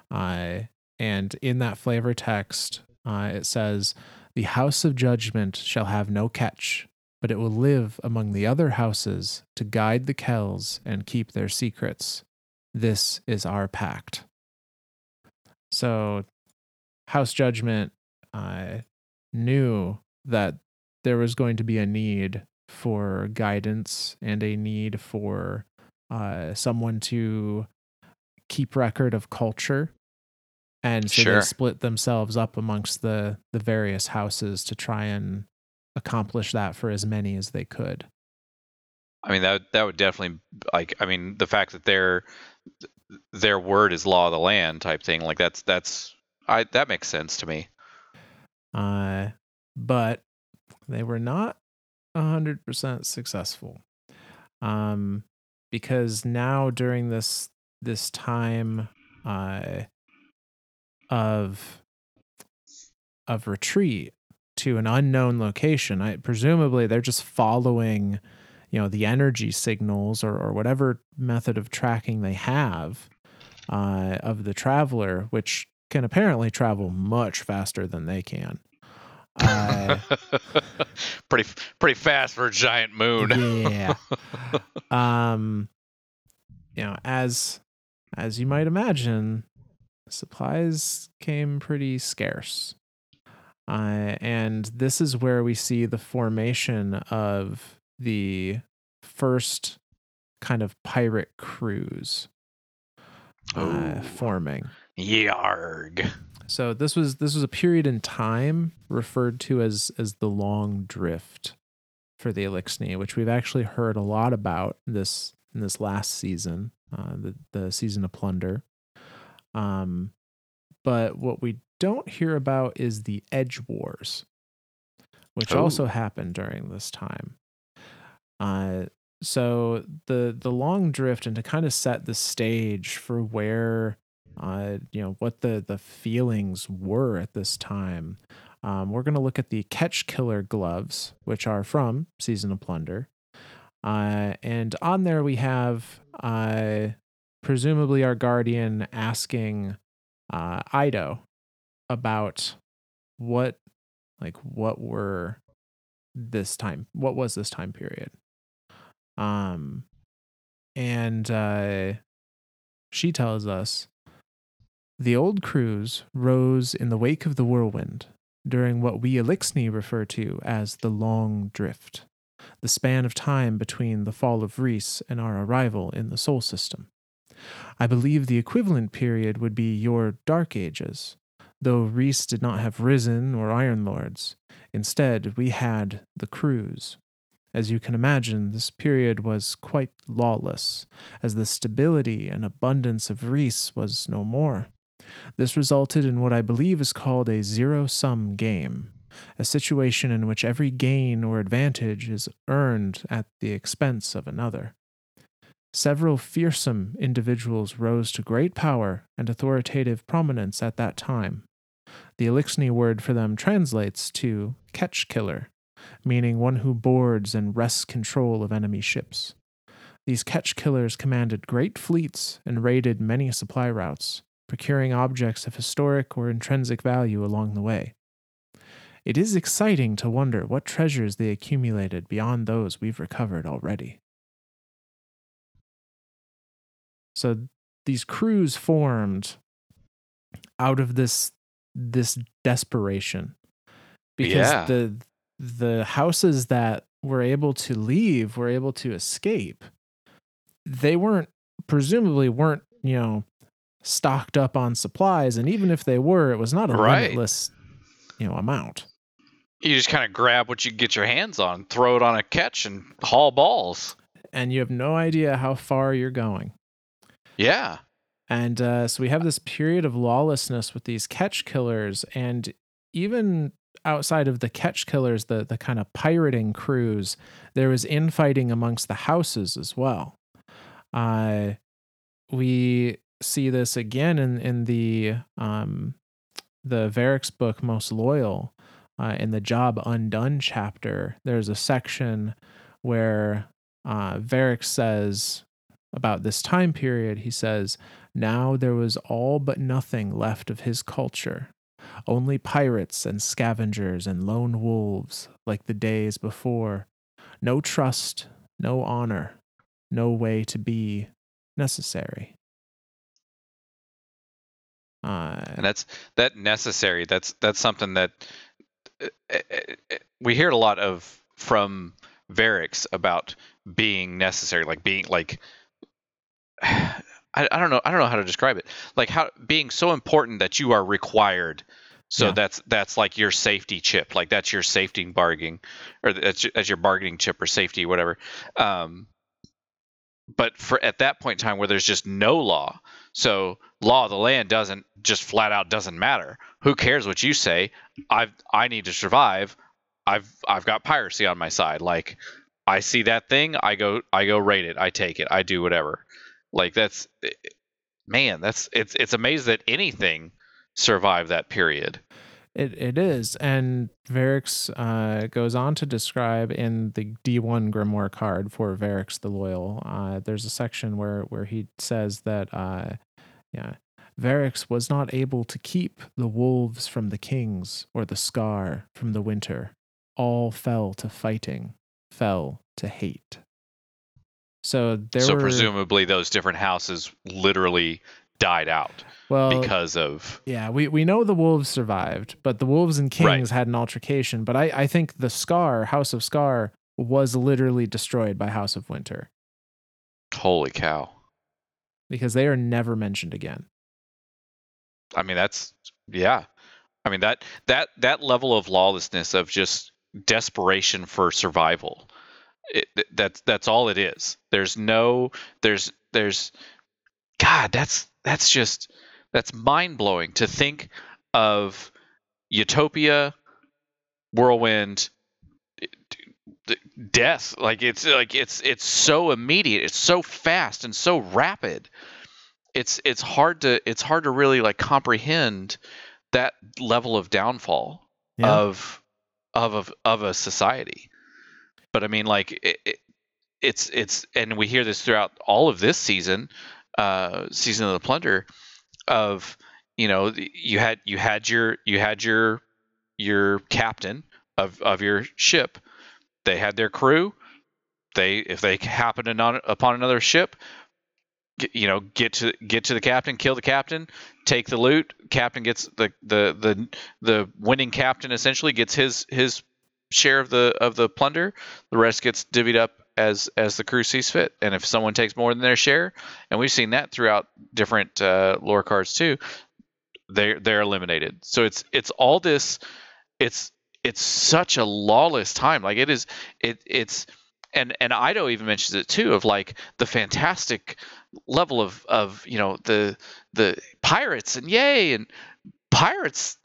Uh, and in that flavor text, uh, it says, The house of judgment shall have no catch, but it will live among the other houses to guide the Kells and keep their secrets. This is our pact. So, House Judgment uh, knew that there was going to be a need for guidance and a need for uh, someone to keep record of culture. And so sure. they split themselves up amongst the the various houses to try and accomplish that for as many as they could. I mean that that would definitely like I mean the fact that their their word is law of the land type thing like that's that's I that makes sense to me. Uh but they were not 100% successful. Um, because now during this this time uh, of of retreat to an unknown location, I presumably they're just following, you know, the energy signals or or whatever method of tracking they have uh, of the traveler, which can apparently travel much faster than they can. Uh, pretty pretty fast for a giant moon. yeah. Um, you know, as as you might imagine, supplies came pretty scarce. Uh, and this is where we see the formation of the first kind of pirate cruise uh, forming. Yarg. So this was this was a period in time referred to as as the long drift for the Eliksni, which we've actually heard a lot about this in this last season, uh, the the season of plunder. Um, but what we don't hear about is the Edge Wars, which oh. also happened during this time. Uh, so the the long drift, and to kind of set the stage for where uh, you know what the the feelings were at this time. Um, we're going to look at the Catch Killer gloves, which are from Season of Plunder, uh, and on there we have uh, presumably our guardian asking uh, Eido about what like what were this time what was this time period um and uh she tells us the old crews rose in the wake of the whirlwind during what we Eliksni refer to as the Long Drift, the span of time between the fall of Riis and our arrival in the Sol System. I believe the equivalent period would be your Dark Ages, though Riis did not have Risen or Iron Lords. Instead, we had the crews, As you can imagine, this period was quite lawless, as the stability and abundance of Riis was no more. This resulted in what I believe is called a zero sum game, a situation in which every gain or advantage is earned at the expense of another. Several fearsome individuals rose to great power and authoritative prominence at that time. The Eliksni word for them translates to catch killer, meaning one who boards and wrests control of enemy ships. These catch killers commanded great fleets and raided many supply routes, procuring objects of historic or intrinsic value along the way. It is exciting to wonder what treasures they accumulated beyond those we've recovered already. So these crews formed out of this this desperation because Yeah. the the houses that were able to leave were able to escape they weren't presumably weren't you know stocked up on supplies and even if they were it was not a Right. limitless you know amount You just kind of grab what you get your hands on, throw it on a catch, and haul balls. and you have no idea how far you're going Yeah. And uh, so we have this period of lawlessness with these catch killers, and even outside of the catch killers, the the kind of pirating crews, there was infighting amongst the houses as well. Uh, we see this again in in the um, the Variks book, Most Loyal, uh, in the Job Undone chapter. There's a section where uh, Variks says about this time period. He says. Now there was all but nothing left of his culture. Only pirates and scavengers and lone wolves, like the days before. No trust, no honor, no way to be necessary. Uh, and that's that necessary that's that's something that uh, we hear a lot of from Variks about being necessary like being like I, I don't know I don't know how to describe it like how being so important that you are required so Yeah. that's that's like your safety chip like that's your safety bargaining or that's your, that's your bargaining chip or safety whatever um but for at that point in time where there's just no law so law of the land doesn't just flat out doesn't matter. Who cares what you say? I've I need to survive. I've I've got piracy on my side. Like I see that thing, I go I go raid it. I take it. I do whatever. Like that's man, that's it's it's amazing that anything survived that period. It it is, and Variks uh, goes on to describe in the D1 Grimoire card for Variks the Loyal. Uh, there's a section where where he says that uh, yeah, Variks was not able to keep the wolves from the kings or the scar from the winter. All fell to fighting, fell to hate. So there so were presumably those different houses literally died out well, because of Yeah, we, we know the wolves survived, but the wolves and Right. kings had an altercation. But I, I think the Scar, House of Scar, was literally destroyed by House of Winter holy cow. because they are never mentioned again. I mean, that's yeah. I mean that that that level of lawlessness of just desperation for survival. It, that's that's all it is. There's no there's there's God. That's that's just that's mind blowing to think of Utopia, Whirlwind, death. Like it's like it's it's so immediate. It's so fast and so rapid it's it's hard to it's hard to really like comprehend that level of downfall Yeah. of of of of a society. But I mean, like it, it, it's it's and we hear this throughout all of this season, uh, season of the plunder, of you know you had you had your you had your your captain of of your ship. They had their crew. They if they happen not upon another ship, you know get to get to the captain, kill the captain, take the loot. Captain gets the the the the winning captain essentially gets his his share of the of the plunder. The rest gets divvied up as as the crew sees fit. And if someone takes more than their share, and we've seen that throughout different uh, lore cards too, they're they're eliminated. So it's it's all this. It's it's such a lawless time. Like it is. It it's and and Eido even mentions it too of like the fantastic level of of you know the the pirates and yay and pirates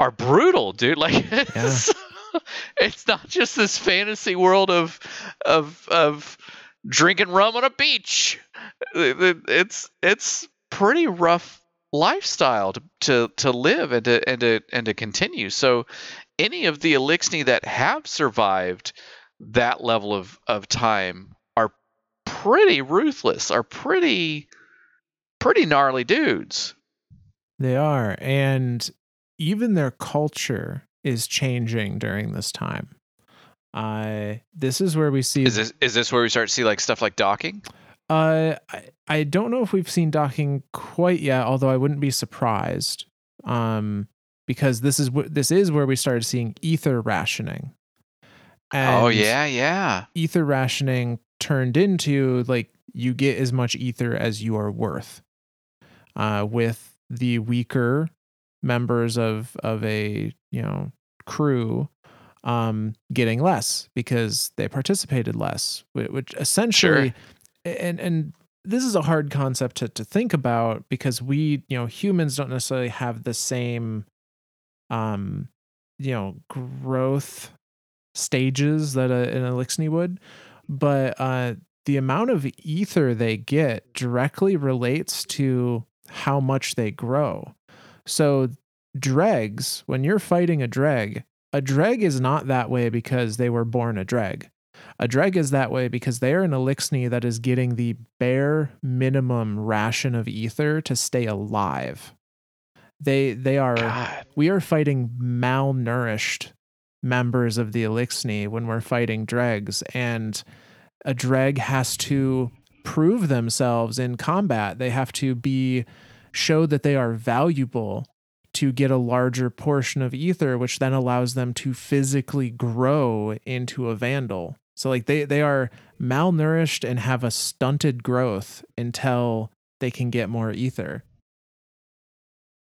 are brutal, dude. Like it's, it's not just this fantasy world of of of drinking rum on a beach. It's it's pretty rough lifestyle to, to, to live and to and to and to continue. So any of the Eliksni that have survived that level of, of time are pretty ruthless, are pretty pretty gnarly dudes. They are. And even their culture is changing during this time. Uh, this is where we see. Is this is this where we start to see like stuff like docking? Uh, I, I don't know if we've seen docking quite yet, although I wouldn't be surprised. Um, because this is what this is where we started seeing ether rationing. Oh, and oh yeah, yeah. Ether rationing turned into like you get as much ether as you are worth. Uh, with the weaker members of of a you know crew um, getting less because they participated less, which essentially, sure. and and this is a hard concept to to think about because we you know humans don't necessarily have the same, um, you know, growth stages that a, an Eliksni would, but uh, the amount of ether they get directly relates to how much they grow. So dregs, when you're fighting a dreg, a dreg is not that way because they were born a dreg. A dreg is that way because they are an Eliksni that is getting the bare minimum ration of ether to stay alive. They they are God. we are fighting malnourished members of the Eliksni when we're fighting dregs and a dreg has to prove themselves in combat. They have to be show that they are valuable to get a larger portion of ether, which then allows them to physically grow into a vandal. So like they they are malnourished and have a stunted growth until they can get more ether.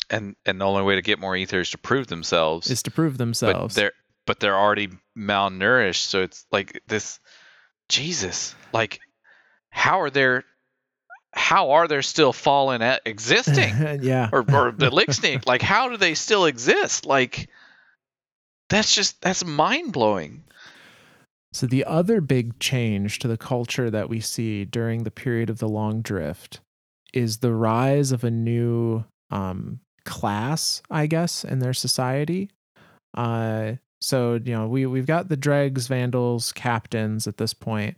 And and the only way to get more ether is to prove themselves. Is to prove themselves. But they're but they're already malnourished, so it's like this Jesus. Like how are there how are there still fallen at existing? yeah. Or or the Lixnik? like how do they still exist? Like that's just that's mind blowing. So the other big change to the culture that we see during the period of the long drift is the rise of a new um, class, I guess, in their society. Uh, so you know we we've got the dregs, vandals, captains at this point,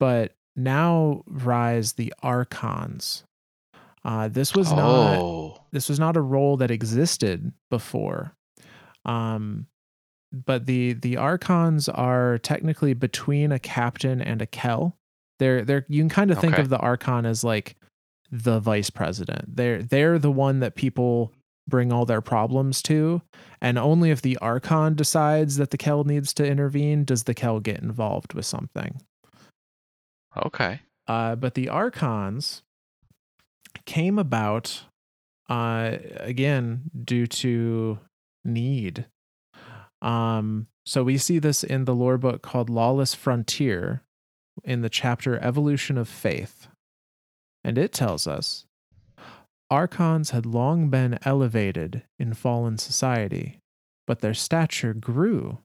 but now rise the archons. Uh, this was oh. not this was not a role that existed before. Um, but the the archons are technically between a captain and a Kell. They're they're you can kind of think okay. of the archon as like the vice president. They're they're the one that people bring all their problems to, and only if the archon decides that the Kell needs to intervene does the Kell get involved with something. Okay. Uh, but the archons came about uh, again due to need. Um, so we see this in the lore book called Lawless Frontier in the chapter Evolution of Faith. And it tells us Archons had long been elevated in fallen society, but their stature grew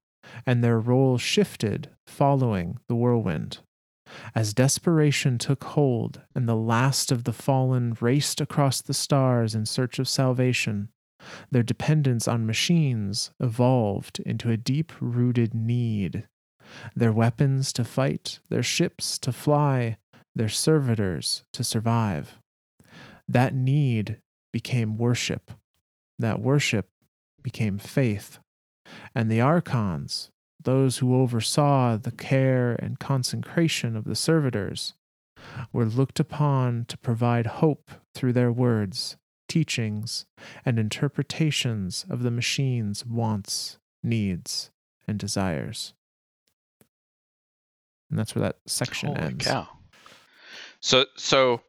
and their role shifted following the whirlwind. As desperation took hold and the last of the fallen raced across the stars in search of salvation, their dependence on machines evolved into a deep rooted need. Their weapons to fight, their ships to fly, their servitors to survive. That need became worship. That worship became faith. And the archons, those who oversaw the care and consecration of the servitors, were looked upon to provide hope through their words, teachings, and interpretations of the machine's wants, needs, and desires. And that's where that section Holy ends. Cow. So, so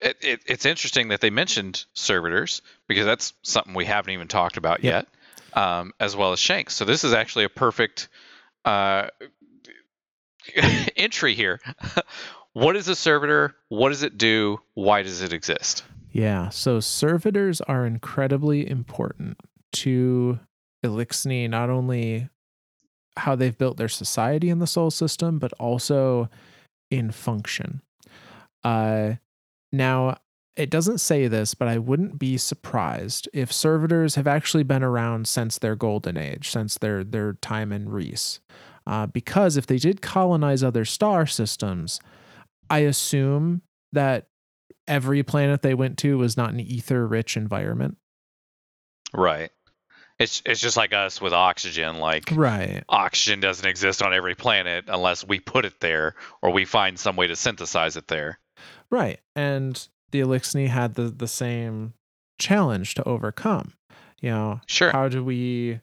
it, it, it's interesting that they mentioned servitors because that's something we haven't even talked about yep. yet, um, as well as Shanks. So this is actually a perfect uh, entry here. what is a servitor? What does it do? Why does it exist? Yeah, so servitors are incredibly important to Eliksni, not only how they've built their society in the Sol system, but also in function. Uh, now, it doesn't say this, but I wouldn't be surprised if servitors have actually been around since their golden age, since their their time in Riis. Uh, because if they did colonize other star systems, I assume that every planet they went to was not an ether rich environment. Right. It's it's just like us with oxygen. Like right. oxygen doesn't exist on every planet unless we put it there or we find some way to synthesize it there. Right. And the Eliksni had the the same challenge to overcome. You know, sure. How do we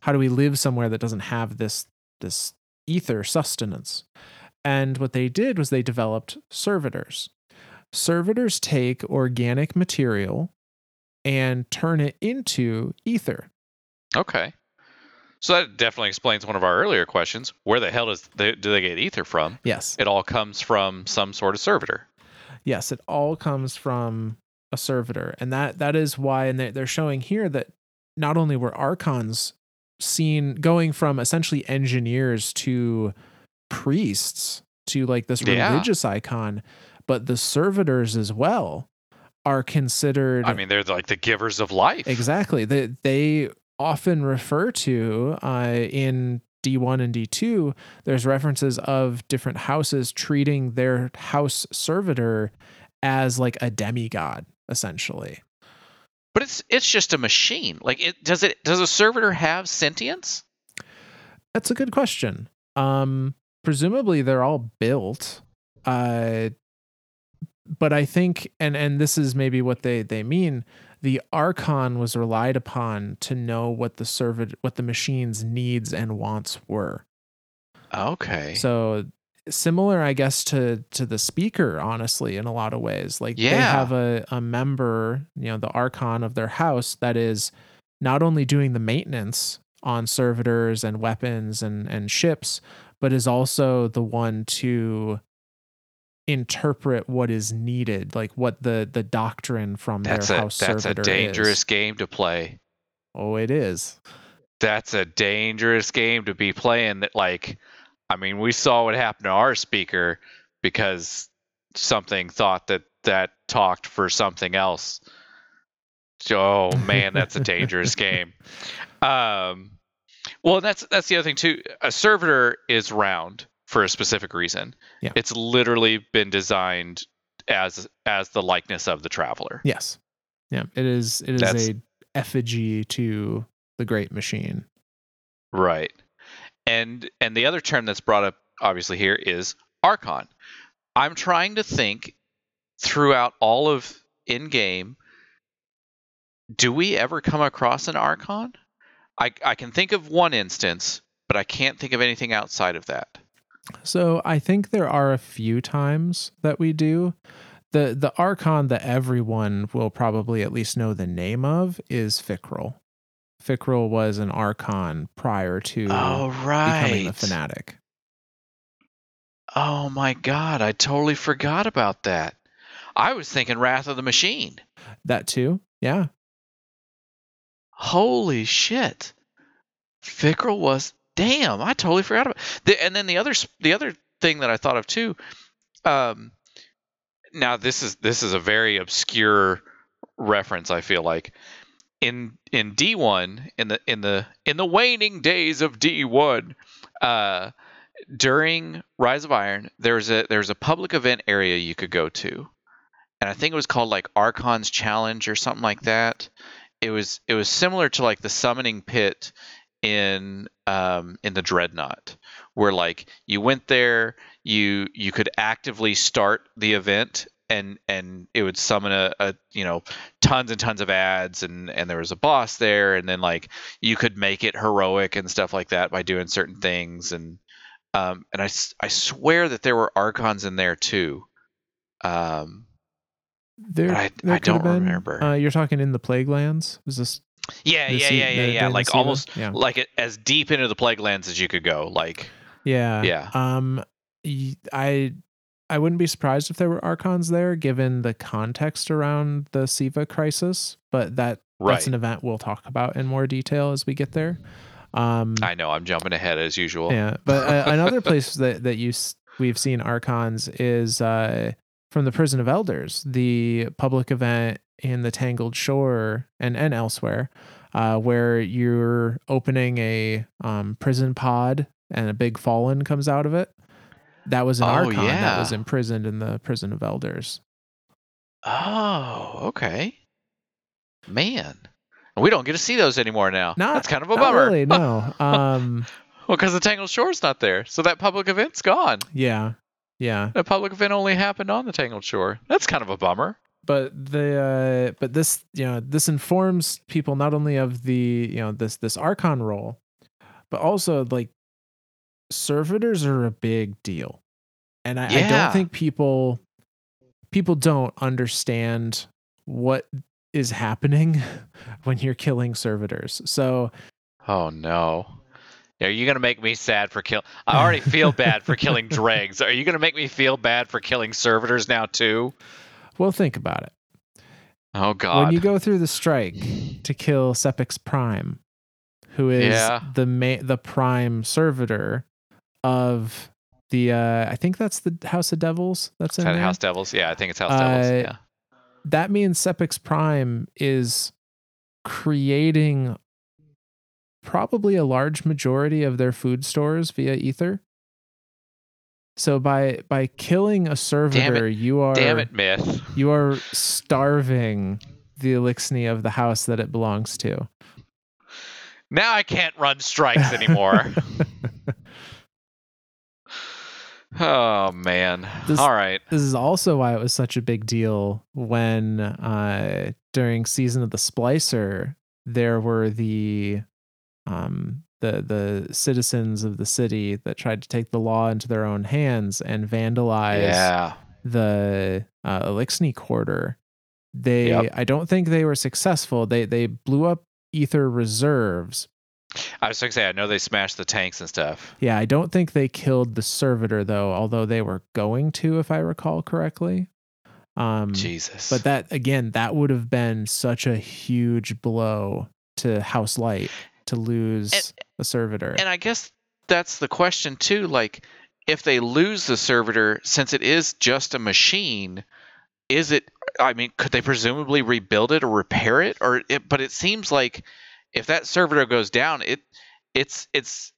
how do we live somewhere that doesn't have this this ether sustenance? And what they did was they developed servitors. Servitors take organic material and turn it into ether. Okay. So that definitely explains one of our earlier questions. Where the hell does they, do they get ether from? Yes. It all comes from some sort of servitor. Yes, it all comes from a servitor. And that that is why and they're showing here that not only were archons seen going from essentially engineers to priests to like this Yeah. religious icon, but the servitors as well are considered I mean, they're like the givers of life. Exactly. They they often refer to uh, in D1 and D2. There's references of different houses treating their house servitor as like a demigod, essentially. But it's it's just a machine. Like it does it does a servitor have sentience? That's a good question. Um, presumably they're all built. Uh, but I think, and and this is maybe what they they mean. The archon was relied upon to know what the servant, what the machine's needs and wants were. Okay. So similar, I guess, to to the speaker, honestly, in a lot of ways. Like they have a, a member, you know, the archon of their house that is not only doing the maintenance on servitors and weapons and, and ships, but is also the one to interpret what is needed, like what the the doctrine from that's their a house that's a dangerous is. game to play. Oh, it is. That's a dangerous game to be playing that like I mean, we saw what happened to our speaker because something thought that that talked for something else. Oh man, that's a dangerous game. Um, well, that's that's the other thing too. A servitor is round for a specific reason. Yeah. It's literally been designed as as the likeness of the traveler. Yes. Yeah. It is it is That's- a effigy to the great machine. Right. And and the other term that's brought up obviously here is archon. I'm trying to think throughout all of in game do we ever come across an archon? I I can think of one instance, but I can't think of anything outside of that. So I think there are a few times that we do. The the archon that everyone will probably at least know the name of is Fikril. Fikril was an archon prior to Oh becoming right. the fanatic. Oh my god, I totally forgot about that. I was thinking Wrath of the Machine. That too. Yeah. Holy shit. Fikril was damn, I totally forgot about the, and then the other the other thing that I thought of too um now this is this is a very obscure reference I feel like. In in D1 in the in the in the waning days of D1 uh during Rise of Iron there was a there was a public event area you could go to. And I think it was called like Archon's Challenge or something like that. It was it was similar to like the summoning pit in um in the dreadnought where like you went there you you could actively start the event and and it would summon a, a you know tons and tons of ads and and there was a boss there and then like you could make it heroic and stuff like that by doing certain things and um and i i swear that there were archons in there too um There, I- there I don't remember. Uh, you're talking in the Plague Lands? Was this? Yeah yeah Se- yeah yeah the- yeah the like almost Yeah. like it, as deep into the plague lands as you could go like Yeah. Yeah. Um, I I wouldn't be surprised if there were archons there, given the context around the Siva crisis. But that Right. that's an event we'll talk about in more detail as we get there. Um, I know I'm jumping ahead as usual. yeah, but uh, another place that that you we've seen archons is uh, from the Prison of Elders, the public event in the Tangled Shore and and elsewhere, uh, where you're opening a um, prison pod and a big fallen comes out of it. That was an Oh, archon that was imprisoned in the Prison of Elders. Oh, okay. Man. We don't get to see those anymore now. Not That's kind of a bummer. Really, no. Um, Well, because the Tangled Shore's not there. So that public event's gone. yeah, yeah. The public event only happened on the Tangled Shore. That's kind of a bummer. But the uh but this you know this informs people not only of the you know this this archon role but also like servitors are a big deal and I, I don't think people people don't understand what is happening when you're killing servitors so Oh, no. Are you going to make me sad for kill? I already feel bad for killing dregs. Are you going to make me feel bad for killing servitors now, too? Well think about it Oh, God. when you go through the strike to kill Sepix Prime, who is Yeah. the ma- the prime servitor of the uh I think that's the House of Devils that's in that. House Devils? Yeah, I think it's House Uh, Devils. Yeah. that means Sepix Prime is creating probably a large majority of their food stores via ether. So by by killing a servitor, you are Damn it, Myth. you are starving the Eliksni of the house that it belongs to. Now I can't run strikes anymore. oh, man. This- All right. This is also why it was such a big deal when uh during season of the splicer there were the um the the citizens of the city that tried to take the law into their own hands and vandalize Yeah. the uh, Eliksni quarter. They Yep. I don't think they were successful. They they blew up ether reserves. I was going to say, I know they smashed the tanks and stuff. Yeah, I don't think they killed the servitor though, although they were going to if I recall correctly. Um Jesus. but that again, that would have been such a huge blow to House Light to lose And- the servitor. And I guess that's the question too. Like, if they lose the servitor, since it is just a machine, is it? I mean, could they presumably rebuild it or repair it? Or, it, but it seems like if that servitor goes down, it, it's, it's.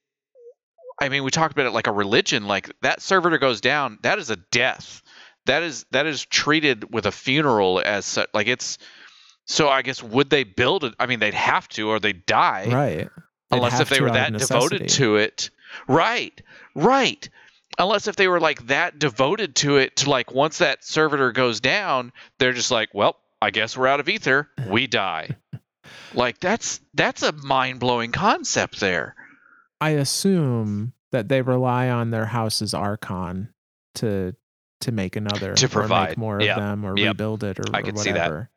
I mean, we talked about it like a religion. Like that servitor goes down, that is a death. That is that is treated with a funeral as such. Like it's. So I guess would they build it? I mean, they'd have to, or they die right. Unless if they were that devoted to it right right unless if they were like that devoted to it to like once that servitor goes down they're just like well i guess we're out of ether we die like that's that's a mind-blowing concept there I assume that they rely on their house's archon to to make another To or provide. make more Yep. of them or Yep. rebuild it or, I or could see that. whatever.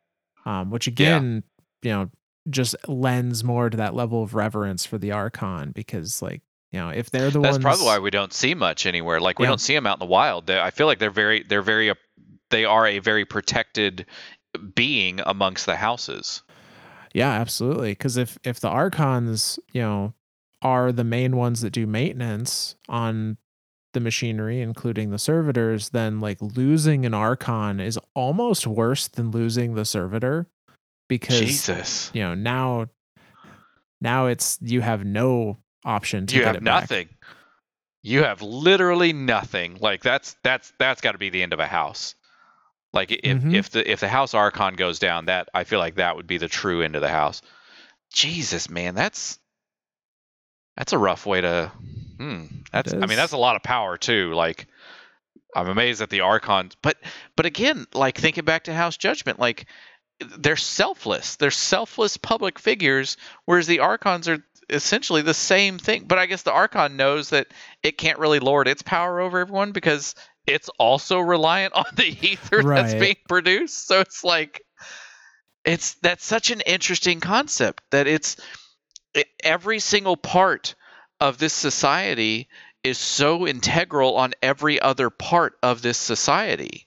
Um, which again, you know, just lends more to that level of reverence for the archon because, like, you know, if they're the that's ones, probably why we don't see much anywhere like we Yeah. don't see them out in the wild They- i feel like they're very they're very they are a very protected being amongst the houses Yeah, absolutely. Because if if the archons, you know, are the main ones that do maintenance on the machinery, including the servitors, then like losing an archon is almost worse than losing the servitor, because jesus. you know now now it's you have no option to you get have it back. nothing. You have literally nothing. Like that's that's that's got to be the end of a house. Like if Mhm. if the if the house archon goes down that i feel like that would be the true end of the house. Jesus man that's that's a rough way to hmm that's i mean that's a lot of power too like i'm amazed at the archons but but again like thinking back to house judgment like they're selfless. They're selfless public figures whereas the archons are essentially the same thing. But i guess the archon knows that it can't really lord its power over everyone because it's also reliant on the ether that's being produced. So it's like it's that's such an interesting concept that it's it, every single part of this society is so integral on every other part of this society.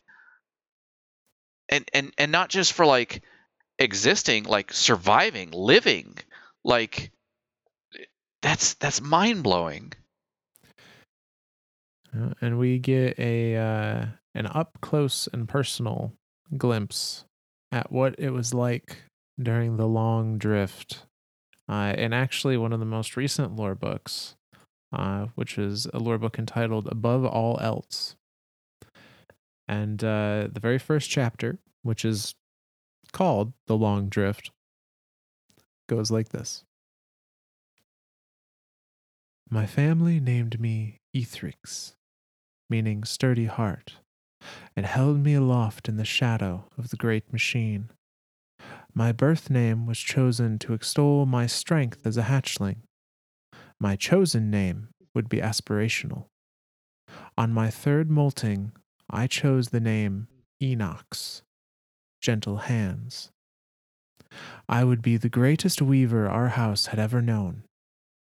And and and not just for like existing, like surviving, living. Like that's that's mind-blowing. Uh, and we get a uh, an up close and personal glimpse at what it was like during the long drift. Uh, and actually, one of the most recent lore books, uh, which is a lore book entitled Above All Else. And uh, the very first chapter, which is called The Long Drift, goes like this My family named me Ethrix, meaning sturdy heart, and held me aloft in the shadow of the great machine. My birth name was chosen to extol my strength as a hatchling. My chosen name would be aspirational. On my third molting, I chose the name Enox, gentle hands. I would be the greatest weaver our house had ever known.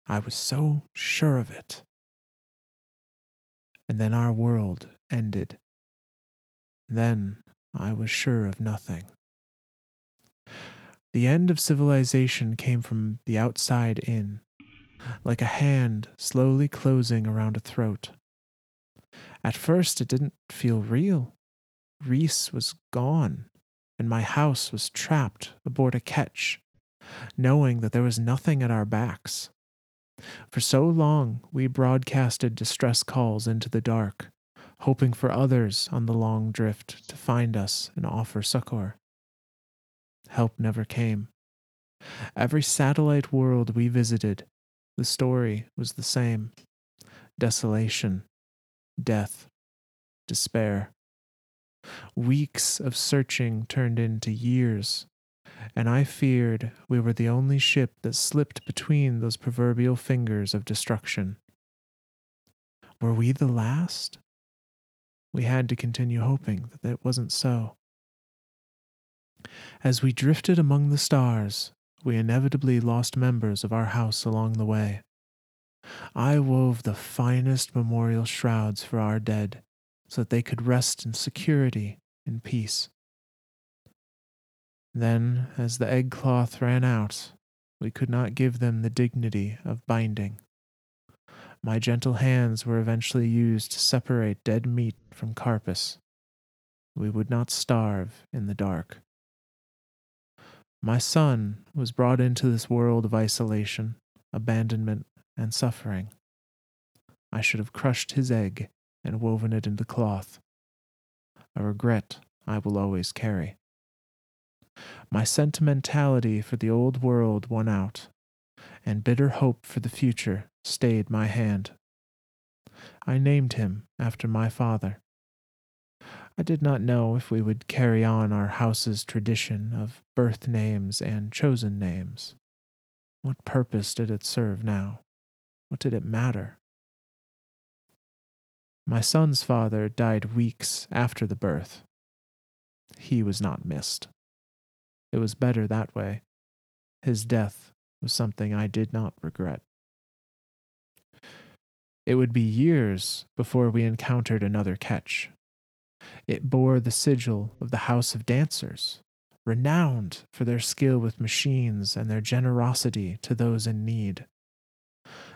I was so sure of it. And then our world ended. Then I was sure of nothing. The end of civilization came from the outside in, like a hand slowly closing around a throat. At first, it didn't feel real. Riis was gone, and my house was trapped aboard a ketch, knowing that there was nothing at our backs. For so long, we broadcasted distress calls into the dark, hoping for others on the long drift to find us and offer succor. Help never came. Every satellite world we visited, the story was the same desolation, death, despair. Weeks of searching turned into years, and I feared we were the only ship that slipped between those proverbial fingers of destruction. Were we the last? We had to continue hoping that it wasn't so. As we drifted among the stars, we inevitably lost members of our house along the way. I wove the finest memorial shrouds for our dead so that they could rest in security and peace. Then, as the egg cloth ran out, we could not give them the dignity of binding. My gentle hands were eventually used to separate dead meat from carpus. We would not starve in the dark. My son was brought into this world of isolation, abandonment, and suffering. I should have crushed his egg and woven it into cloth. A regret I will always carry. My sentimentality for the old world won out, and bitter hope for the future stayed my hand. I named him after my father. I did not know if we would carry on our house's tradition of birth names and chosen names. What purpose did it serve now? What did it matter? My son's father died weeks after the birth. He was not missed. It was better that way. His death was something I did not regret. It would be years before we encountered another ketch. It bore the sigil of the House of Dancers, renowned for their skill with machines and their generosity to those in need.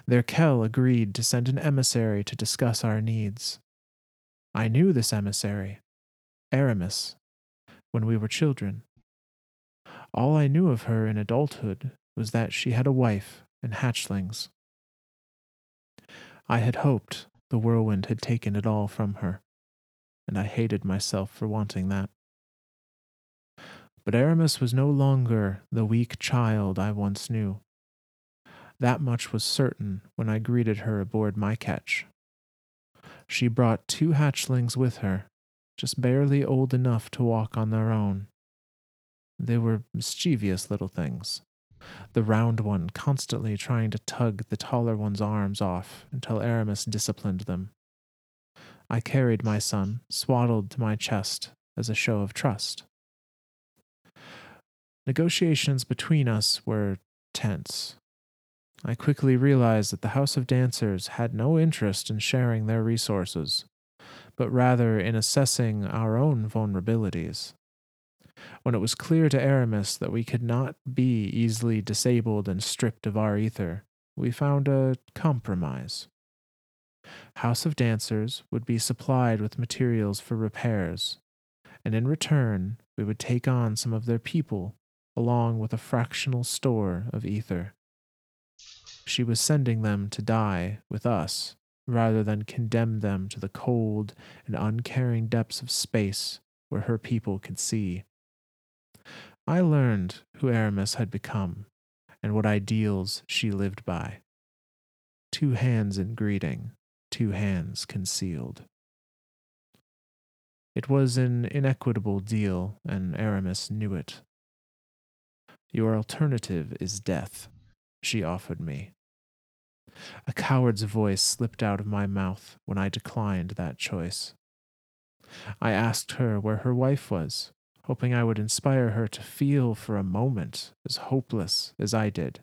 Their Kell agreed to send an emissary to discuss our needs. I knew this emissary, Eramis, when we were children. All I knew of her in adulthood was that she had a wife and hatchlings. I had hoped the whirlwind had taken it all from her and I hated myself for wanting that. But Eramis was no longer the weak child I once knew. That much was certain when I greeted her aboard my ketch. She brought two hatchlings with her, just barely old enough to walk on their own. They were mischievous little things, the round one constantly trying to tug the taller one's arms off until Eramis disciplined them. I carried my son, swaddled to my chest, as a show of trust. Negotiations between us were tense. I quickly realized that the House of Dancers had no interest in sharing their resources, but rather in assessing our own vulnerabilities. When it was clear to Eramis that we could not be easily disabled and stripped of our ether, we found a compromise. House of Dancers would be supplied with materials for repairs, and in return, we would take on some of their people along with a fractional store of ether. She was sending them to die with us rather than condemn them to the cold and uncaring depths of space where her people could see. I learned who Eramis had become and what ideals she lived by. Two hands in greeting, two hands concealed. It was an inequitable deal, and Eramis knew it. Your alternative is death, she offered me. A coward's voice slipped out of my mouth when I declined that choice. I asked her where her wife was, hoping I would inspire her to feel for a moment as hopeless as I did.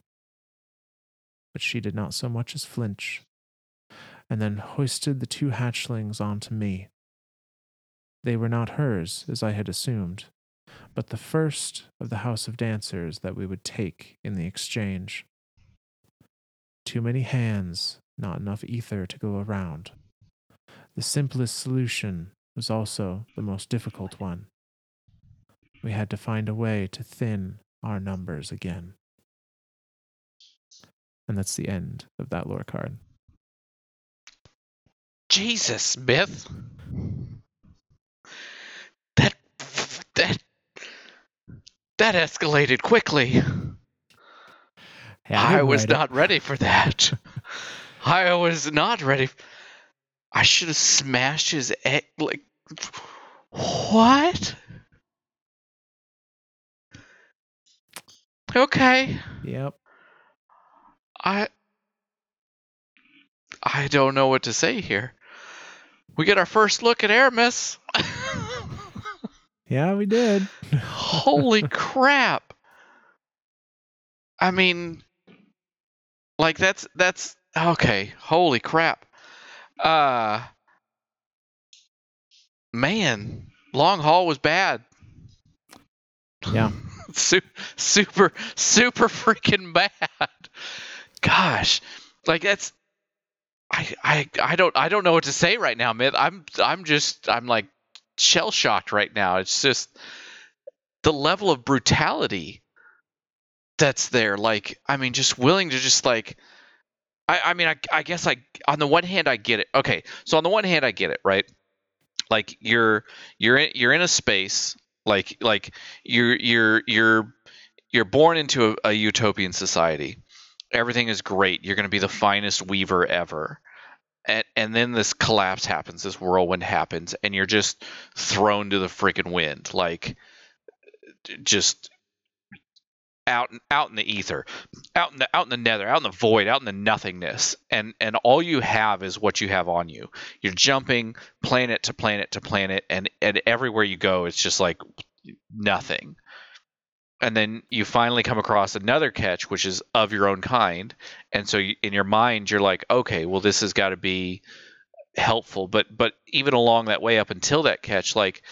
But she did not so much as flinch, and then hoisted the two hatchlings onto me. They were not hers, as I had assumed, but the first of the house of dancers that we would take in the exchange. Too many hands, not enough ether to go around. The simplest solution was also the most difficult one. We had to find a way to thin our numbers again. And that's the end of that lore card. Jesus, Smith. That that that escalated quickly. Hey, I didn't was it. not ready for that. I was not ready. I should have smashed his egg. Like, what? Okay. Yep. I. I don't know what to say here. We get our first look at Eramis. Yeah, we did. Holy crap. I mean like that's that's okay. Holy crap. Uh man, long haul was bad. Yeah. Su- super super freaking bad. Gosh. Like that's I I I don't I don't know what to say right now, man. I'm I'm just I'm like shell shocked right now. It's just the level of brutality that's there. Like, I mean, just willing to just like, I, I mean, I, I guess I, on the one hand, I get it. Okay. So on the one hand, I get it, right? Like you're, you're in, you're in a space, like, like you're, you're, you're, you're born into a, a utopian society. Everything is great. You're going to be the finest weaver ever. And, and then this collapse happens, this whirlwind happens, and you're just thrown to the freaking wind. Like, just out out in the ether, out in the out in the nether, out in the void, out in the nothingness, and and all you have is what you have on you. You're jumping planet to planet to planet, and and everywhere you go, it's just like nothing. And then you finally come across another ketch, which is of your own kind, and so you, in your mind, you're like, okay, well, this has got to be helpful. But but even along that way up until that ketch, like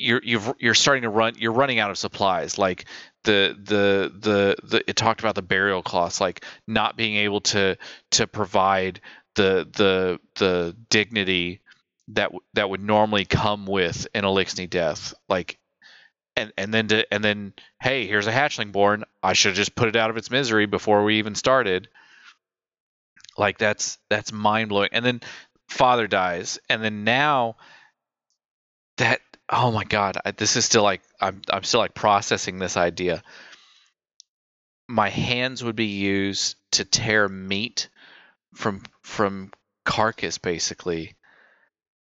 you're you've, you're starting to run you're running out of supplies like the the the the it talked about the burial cloths like not being able to to provide the the the dignity that that would normally come with an Eliksni death. Like and and then to and then hey here's a hatchling born. I should have just put it out of its misery before we even started. Like that's that's mind blowing and then father dies. And then now that oh my god I, this is still like I'm, I'm still like processing this idea. My hands would be used to tear meat from from carcass basically.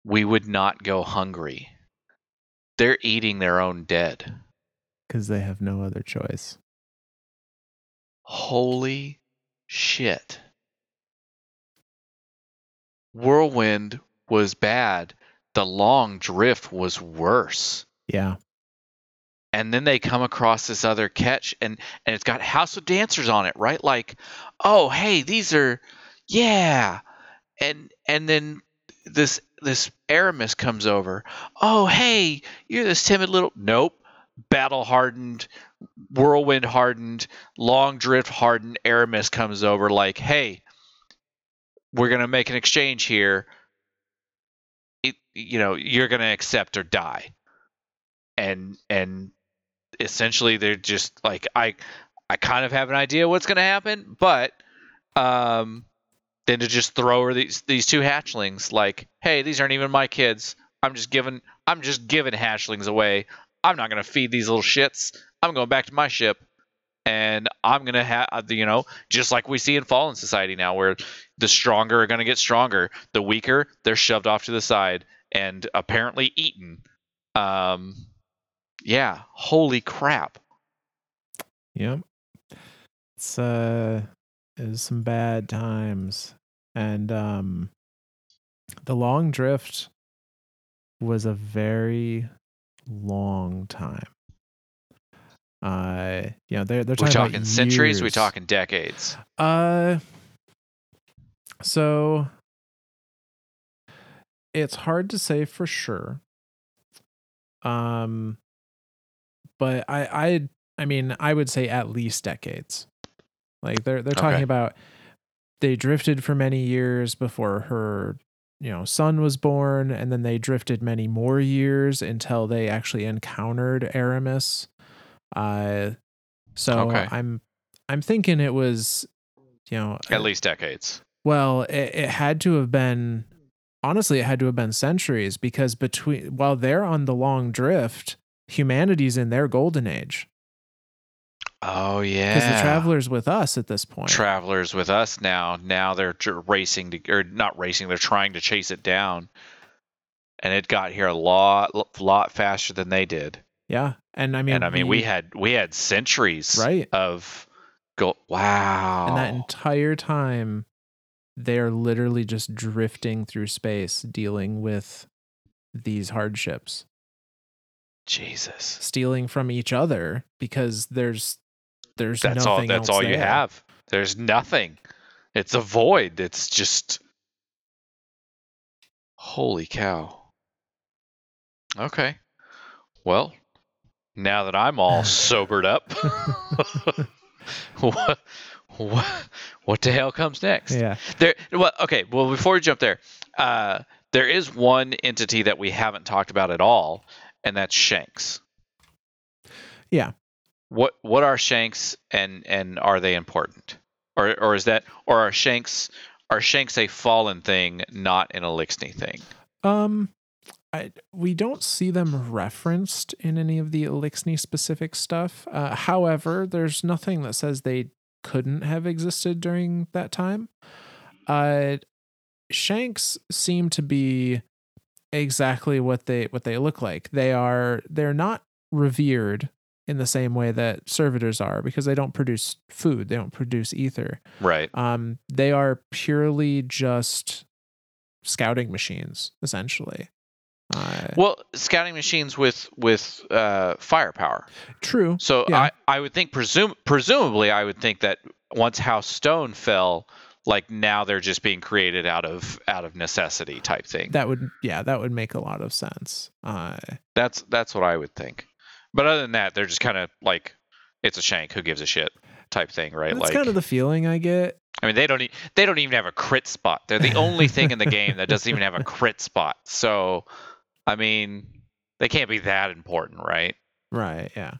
We would not go hungry. They're eating their own dead. Because they have no other choice. holy shit. Whirlwind was bad the long drift was worse. Yeah. and then they come across this other ketch and and it's got house of dancers on it right? Like oh hey these are yeah. And and then this this Eramis comes over. Oh hey you're this timid little nope battle hardened whirlwind hardened long drift hardened Eramis comes over like hey we're gonna make an exchange here you know you're gonna accept or die and and essentially they're just like I I kind of have an idea what's going to happen, but um then to just throw her these these two hatchlings like, "Hey, these aren't even my kids. I'm just giving I'm just giving hatchlings away. I'm not going to feed these little shits. I'm going back to my ship." And I'm gonna have, you know, just like we see in Fallen Society now, where the stronger are gonna get stronger, the weaker they're shoved off to the side and apparently eaten. Um, yeah, holy crap. Yep. It's uh it was some bad times. And um the long drift was a very long time. Uh you know, they're they're talking, talking centuries, we years. talking decades. Uh so it's hard to say for sure. Um but I I I mean, I would say at least decades. Like they're they're talking Okay. about they drifted for many years before her, you know, son was born and then they drifted many more years until they actually encountered Eramis. Uh so Okay. I'm I'm thinking it was you know At least decades. well, it, it had to have been honestly, it had to have been centuries because between while they're on the long drift, humanity's in their golden age Oh yeah. because the travelers with us at this point. travelers with us now. Now they're racing to, or not racing. They're trying to chase it down, and it got here a lot, lot faster than they did. yeah, and I mean, and I mean, we, had we had centuries right, of go. Wow. and that entire time, they're literally just drifting through space, dealing with these hardships, Jesus. stealing from each other because there's there's That's all. nothing That's else all you have. There's nothing. It's a void. It's just. Holy cow. Okay. Well, now that I'm all sobered up, what, what, what the hell comes next? Yeah. There. Well, okay. Well, before we jump there, uh, there is one entity that we haven't talked about at all, and that's Shanks. Yeah. What What are Shanks, and and are they important, or or is that or are Shanks are Shanks a fallen thing, not an Eliksni thing? Um, I we don't see them referenced in any of the Eliksni specific stuff. Uh, however, there's nothing that says they couldn't have existed during that time. Uh, Shanks seem to be exactly what they what they look like. They are they're not revered in the same way that servitors are because they don't produce food. They don't produce ether. Right. Um, they are purely just scouting machines, essentially. Uh, Well, scouting machines with with uh, firepower. true. So Yeah. I, I would think presum presumably I would think that once House Stone fell, like now they're just being created out of out of necessity type thing. That would, yeah, that would make a lot of sense. Uh, that's that's what I would think. But other than that, they're just kind of like it's a shank. Who gives a shit? Type thing, right? that's like kind of the feeling I get. I mean, they don't e- they don't even have a crit spot. They're the only thing in the game that doesn't even have a crit spot. So, I mean, they can't be that important, right? Right. Yeah.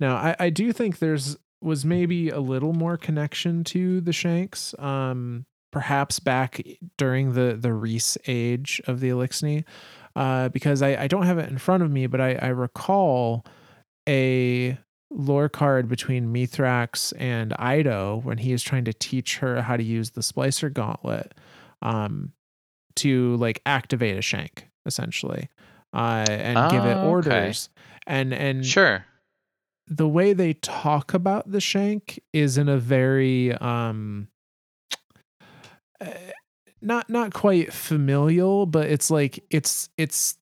Now, I, I do think there's was maybe a little more connection to the Shanks. Um, perhaps back during the the Riis age of the Eliksni, uh, because I, I don't have it in front of me, but I, I recall a lore card between Mithrax and Eido when he is trying to teach her how to use the Splicer Gauntlet, um, to like activate a Shank essentially, uh, and give it Oh, okay. orders. And and Sure. the way they talk about the shank is in a very um uh, not not quite familial but it's like it's it's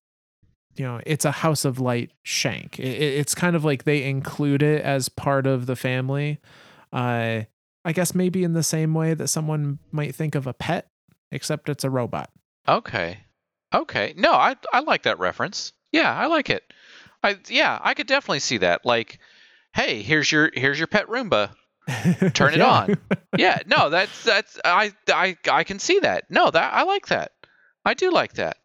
you know it's a House of Light shank. It, it's kind of like they include it as part of the family. Uh, I guess maybe in the same way that someone might think of a pet, except it's a robot. Okay. Okay. No, I I like that reference. Yeah, I like it. I yeah, I could definitely see that. Like, hey, here's your here's your pet Roomba. Turn it Yeah. on. Yeah, no, that's that's I I I can see that. No, that I like that. I do like that.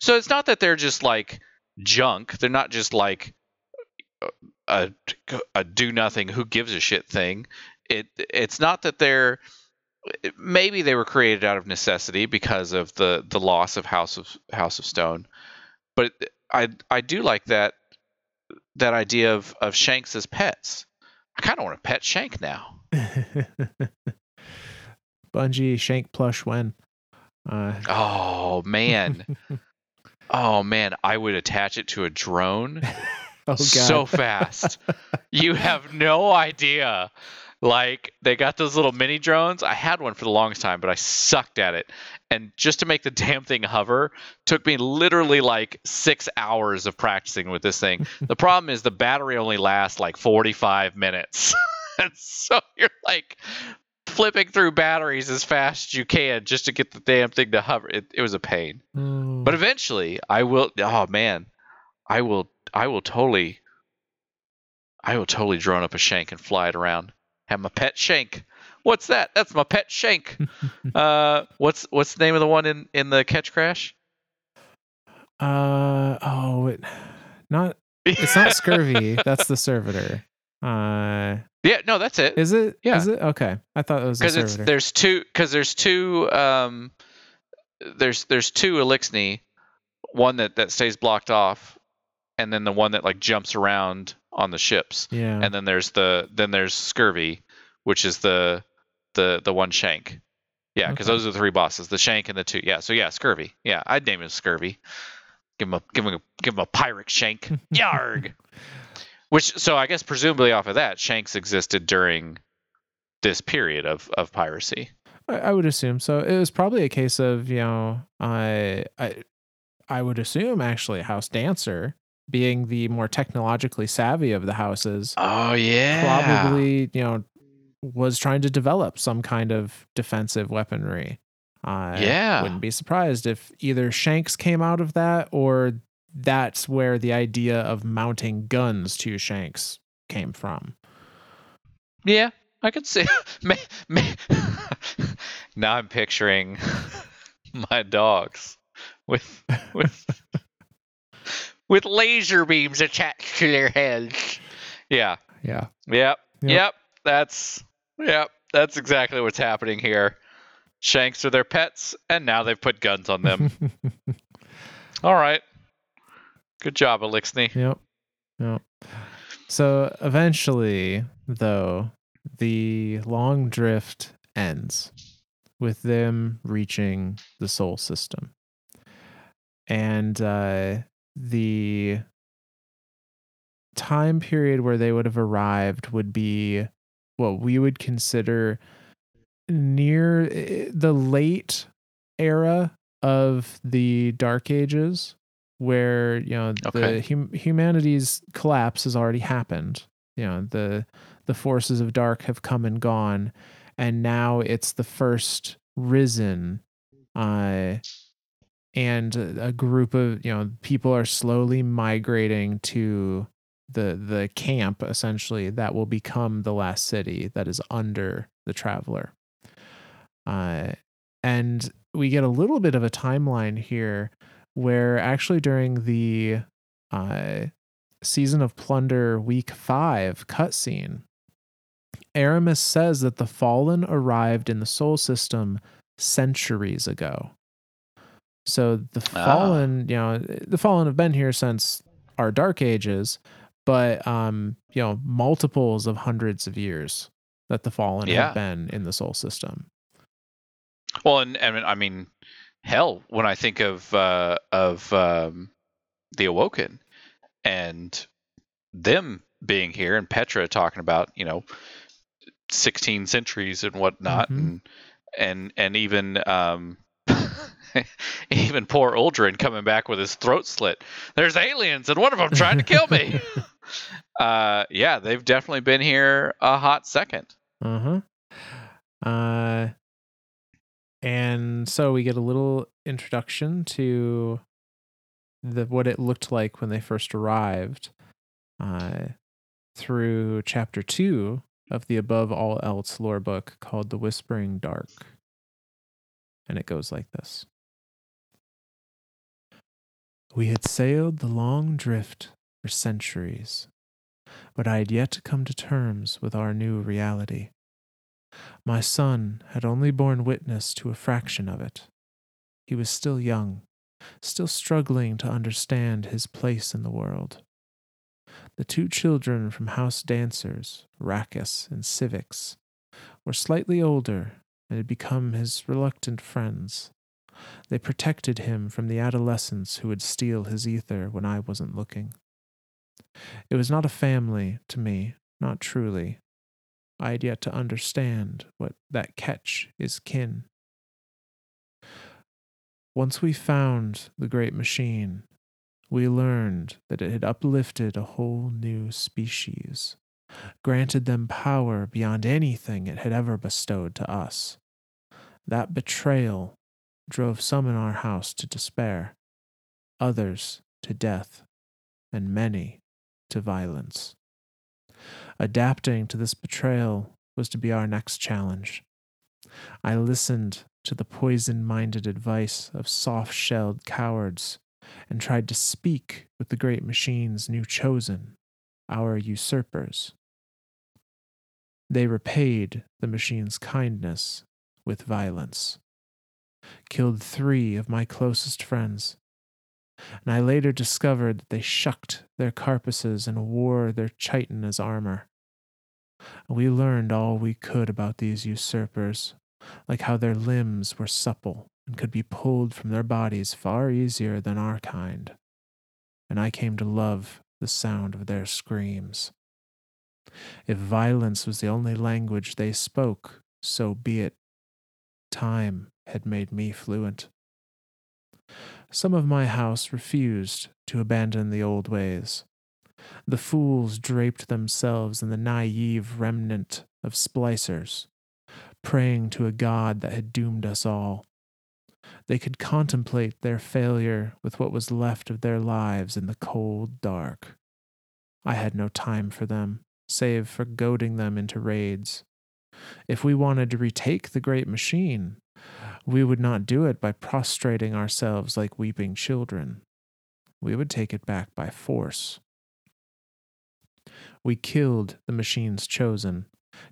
So it's not that they're just like junk. They're not just like a a do nothing who gives a shit thing. It it's not that they're maybe they were created out of necessity because of the the loss of House of House of Stone. But I I do like that that idea of of Shanks as pets. I kind of want to pet Shank now. Bungie shank plush when. Uh, Oh man. oh man, I would attach it to a drone oh god. so fast. you have no idea. Like they got those little mini drones. I had one for the longest time, but I sucked at it. And just to make the damn thing hover took me literally like six hours of practicing with this thing. the problem is the battery only lasts like 45 minutes. and so you're like flipping through batteries as fast as you can just to get the damn thing to hover. It, it was a pain. Oh. But eventually, I will. Oh man, I will. I will totally. I will totally drone up a shank and fly it around. Have my pet shank. What's that? That's my pet shank. uh, what's what's the name of the one in in the Ketchcrash? uh oh, it, not it's not scurvy. That's the servitor. Uh, yeah, no, that's it. is it? Yeah. Is it okay? I thought it was Because it's there's two because there's two um there's there's two Eliksni, one that that stays blocked off, and then the one that like jumps around on the ships. yeah. and then there's the then there's scurvy which is the the the one shank yeah because Okay. those are the three bosses the shank and the two yeah so yeah scurvy yeah i'd name him scurvy give him a give him a give him a pirate shank yarg which so i guess presumably off of that shanks existed during this period of of piracy I, I would assume so. It was probably a case of you know, I I I would assume actually House Dancer being the more technologically savvy of the houses oh yeah probably you know was trying to develop some kind of defensive weaponry. I Yeah. wouldn't be surprised if either Shanks came out of that or that's where the idea of mounting guns to Shanks came from. Yeah, I could see. Now I'm picturing my dogs with with with laser beams attached to their heads. Yeah. Yeah. Yep. Yep. Yep. That's yep. That's exactly what's happening here. Shanks are their pets, and now they've put guns on them. All right. Good job, Eliksni. Yep. Yep. So eventually, though, the long drift ends with them reaching the Sol system. And uh, the time period where they would have arrived would be what we would consider near eh, the late era of the Dark Ages, where you know Okay. the hum- humanity's collapse has already happened. You know the the forces of dark have come and gone, and now it's the first risen, uh, and a group of you know people are slowly migrating to the the camp essentially that will become the last city that is under the traveler. Uh and we get a little bit of a timeline here where actually during the uh season of plunder week 5 cutscene Eramis says that the fallen arrived in the Sol system centuries ago so the Ah. fallen you know the fallen have been here since our dark ages but um you know multiples of hundreds of years that the fallen Yeah. have been in the Sol system Well, and, and I mean, hell, when I think of uh, of um, the Awoken and them being here, and Petra talking about you know, sixteen centuries and whatnot, Mhm. and and and even um, Even poor Uldren coming back with his throat slit. There's aliens, and one of them tried to kill me. uh, yeah, they've definitely been here a hot second. Uh-huh. Uh and so we get a little introduction to the what it looked like when they first arrived uh, through chapter two of the above all else lore book called the whispering dark and it goes like this we had sailed the long drift for centuries but i had yet to come to terms with our new reality my son had only borne witness to a fraction of it. He was still young, still struggling to understand his place in the world. The two children from House Dancers, Rackus and Siviks, were slightly older and had become his reluctant friends. They protected him from the adolescents who would steal his ether when I wasn't looking. It was not a family to me, not truly, I had yet to understand what that ketch is kin. Once we found the great machine, we learned that it had uplifted a whole new species, granted them power beyond anything it had ever bestowed to us. That betrayal drove some in our house to despair, others to death, and many to violence. Adapting to this betrayal was to be our next challenge. I listened to the poison minded advice of soft shelled cowards and tried to speak with the great machines new chosen, our usurpers. They repaid the machine's kindness with violence, killed three of my closest friends, and I later discovered that they shucked their carapaces and wore their chitin as armor. We learned all we could about these usurpers, like how their limbs were supple and could be pulled from their bodies far easier than our kind. And I came to love the sound of their screams. If violence was the only language they spoke, so be it. Time had made me fluent. Some of my house refused to abandon the old ways. The fools draped themselves in the naive remnant of splicers, praying to a god that had doomed us all. They could contemplate their failure with what was left of their lives in the cold dark. I had no time for them, save for goading them into raids. If we wanted to retake the great machine, we would not do it by prostrating ourselves like weeping children. We would take it back by force. We killed the machines chosen,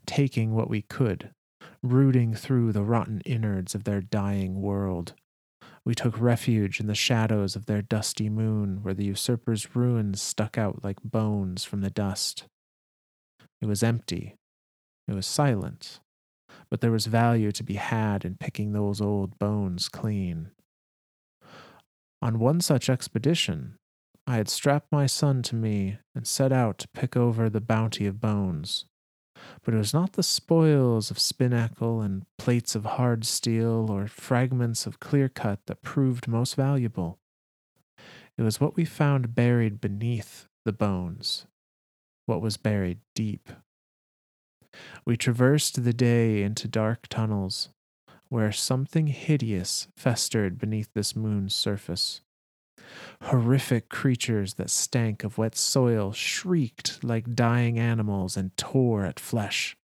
taking what we could, rooting through the rotten innards of their dying world. We took refuge in the shadows of their dusty moon, where the usurper's ruins stuck out like bones from the dust. It was empty. It was silent but there was value to be had in picking those old bones clean. On one such expedition, I had strapped my son to me and set out to pick over the bounty of bones. But it was not the spoils of spinacle and plates of hard steel or fragments of clear cut that proved most valuable. It was what we found buried beneath the bones, what was buried deep we traversed the day into dark tunnels, where something hideous festered beneath this moon's surface. Horrific creatures that stank of wet soil shrieked like dying animals and tore at flesh.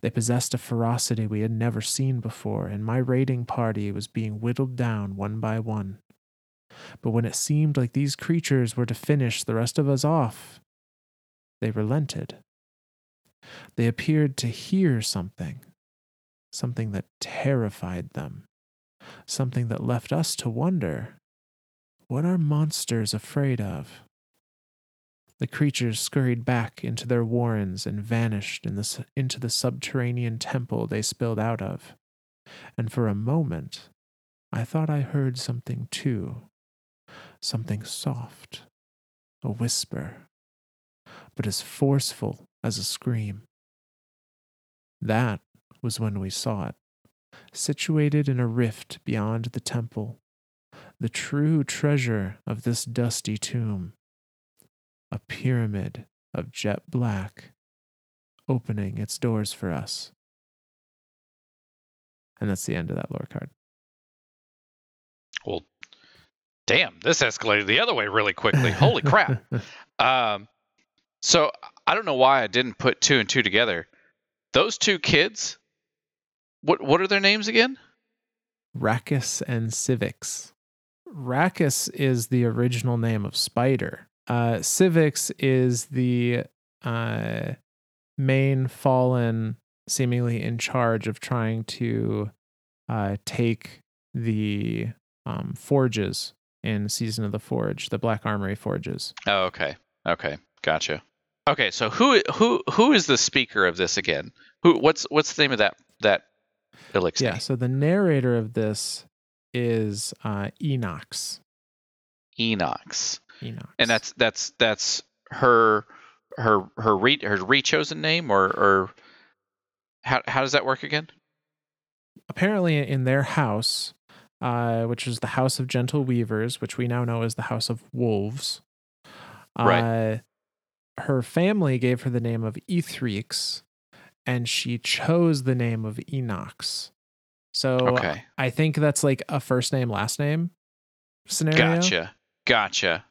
They possessed a ferocity we had never seen before, and my raiding party was being whittled down one by one. But when it seemed like these creatures were to finish the rest of us off, they relented. They appeared to hear something, something that terrified them, something that left us to wonder what are monsters afraid of? The creatures scurried back into their warrens and vanished in the, into the subterranean temple they spilled out of. And for a moment, I thought I heard something too. Something soft, a whisper, but as forceful as a scream. That was when we saw it situated in a rift beyond the temple, the true treasure of this dusty tomb, a pyramid of jet black, opening its doors for us. And that's the end of that lore card. Well, damn, this escalated the other way really quickly. Holy crap. Um, so I don't know why I didn't put two and two together. Those two kids, what what are their names again? Rachis and Siviks. Rachis is the original name of Spider. Uh, Siviks is the uh, main fallen, seemingly in charge of trying to uh, take the um, forges in Season of the Forge, the Black Armory forges. Oh, okay. Okay. Gotcha. Okay, so who who who is the speaker of this again? Who what's what's the name of that that Eliksni? Yeah, so the narrator of this is uh, Enox. Enox. Enox. And that's that's that's her her her re her re-chosen name or or how how does that work again? apparently in their house, uh, which is the House of Gentle Weavers, which we now know as the House of Wolves. Right. Her family gave her the name of Ethrix, and she chose the name of Enox. So Okay. I think that's like a first name, last name scenario. Gotcha. Gotcha.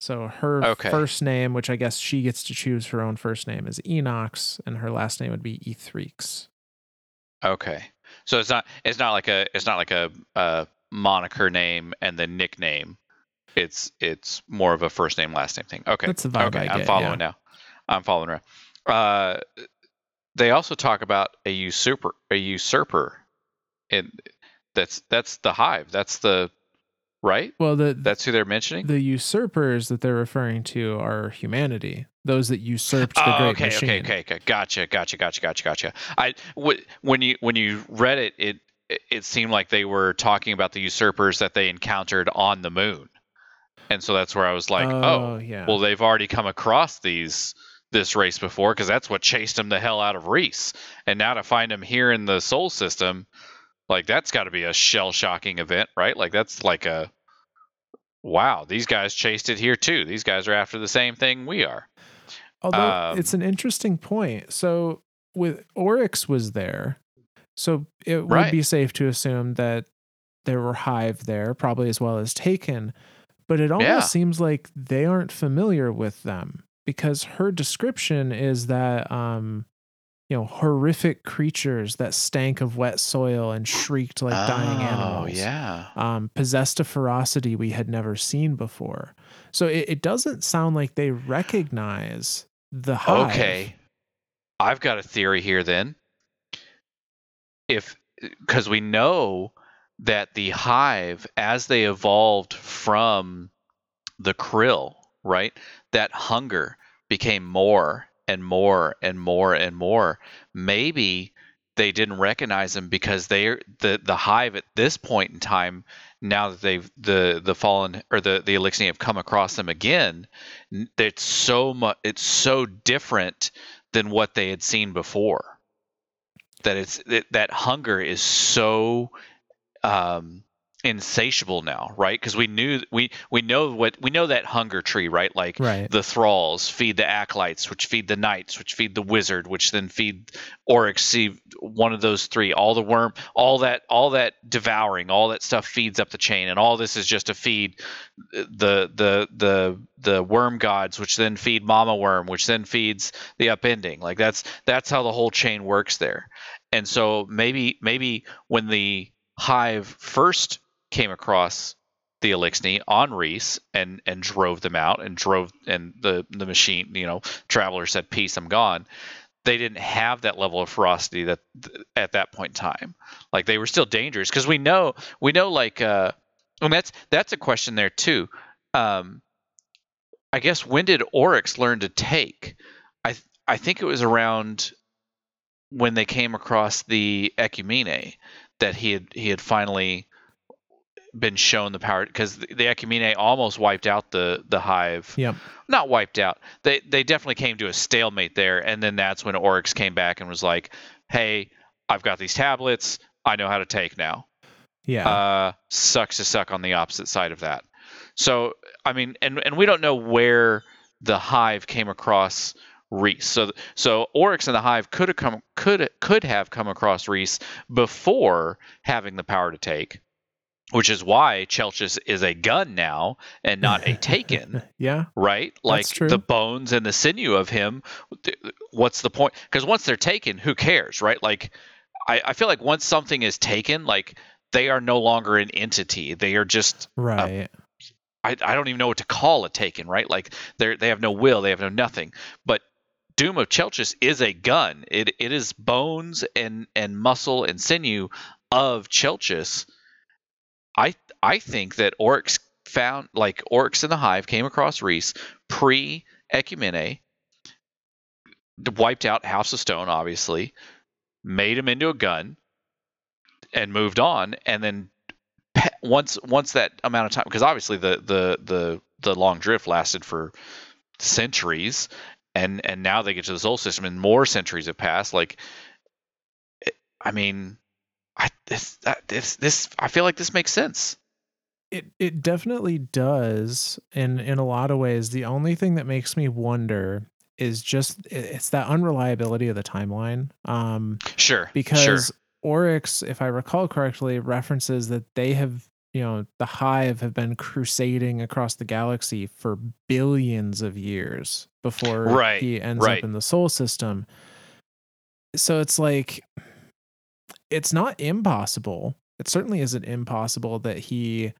So her Okay. first name, which I guess she gets to choose her own first name, is Enox, and her last name would be Ethrix. Okay. So it's not it's not like a it's not like a, a moniker name and the nickname. It's it's more of a first name last name thing. Okay. That's the vibe okay, I I'm get, following now. I'm following around. Uh, they also talk about a usurper, a usurper, and that's that's the hive. That's the right. Well, the That's who they're mentioning. the usurpers that they're referring to are humanity those that usurped the Oh, great okay, machine okay, okay, okay. Gotcha, gotcha, gotcha, gotcha, gotcha. I w- when you when you read it, it it seemed like they were talking about the usurpers that they encountered on the moon, and so that's where I was like, oh, yeah well, they've already come across these this race before because that's what chased them the hell out of Riis, and now to find them here in the Sol System, like that's got to be a shell shocking event, right? Like that's like a wow, these guys chased it here too. These guys are after the same thing we are. although um, it's an interesting point so with oryx was there so it would Right. be safe to assume that there were hive there probably as well as taken but it almost Yeah. seems like they aren't familiar with them because her description is that um you know horrific creatures that stank of wet soil and shrieked like dying oh, animals yeah. um, possessed a ferocity we had never seen before. So it, it doesn't sound like they recognize the hive. Okay. I've got a theory here then. If because we know that the hive as they evolved from the krill, right? That hunger became more and more and more and more. Maybe they didn't recognize them because they're the the hive at this point in time now that they've the the fallen or the the Eliksni have come across them again it's so much it's so different than what they had seen before that it's that, that hunger is so um insatiable now right? Because we knew we we know what we know that hunger tree right? Like Right. the thralls feed the acolytes which feed the knights which feed the wizard which then feed oryx see one of those three all the worm all that all that devouring all that stuff feeds up the chain and all this is just to feed the the the the worm gods which then feed mama worm which then feeds the upending. Like that's that's how the whole chain works there. And so maybe maybe when the hive first came across the Eliksni on Riis and and drove them out and drove and the the machine you know traveler said peace I'm gone. They didn't have that level of ferocity that at that point in time. Like they were still dangerous because we know we know like uh and that's that's a question there too. Um I guess when did Oryx learn to take? I th- I think it was around when they came across the Ecumene that he had he had finally been shown the power because the, the Ecumene almost wiped out the the hive. Yep. Not wiped out. They they definitely came to a stalemate there, and then that's when Oryx came back and was like, "Hey, I've got these tablets. I know how to take now. Yeah. Uh, sucks to suck on the opposite side of that. So I mean, and and we don't know where the hive came across Riis. So so Oryx and the hive could have come could could have come across Riis before having the power to take, which is why Chelchis is a gun now and not a taken. yeah. right? Like the bones and the sinew of him. What's the point? Because once they're taken, who cares, right? Like, I, I feel like once something is taken, like they are no longer an entity. They are just Right. I, I don't even know what to call a taken, right? Like they they have no will, they have no nothing. But Doom of Chelchis is a gun. It it is bones and and muscle and sinew of Chelchis. I I think that Oryx found like Oryx in the Hive came across Riis pre Ecumene, wiped out House of Stone, obviously, made him into a gun, and moved on, and then once once that amount of time because obviously the the the the long drift lasted for centuries and and now they get to the solar system and more centuries have passed like it, i mean i this that, this this i feel like this makes sense It it definitely does in in a lot of ways. The only thing that makes me wonder is just it's that unreliability of the timeline. Um sure because sure Oryx, if I recall correctly, references that they have, you know, the Hive have been crusading across the galaxy for billions of years before Right, he ends right. up in the Sol System. So it's like, it's not impossible. It certainly isn't impossible that he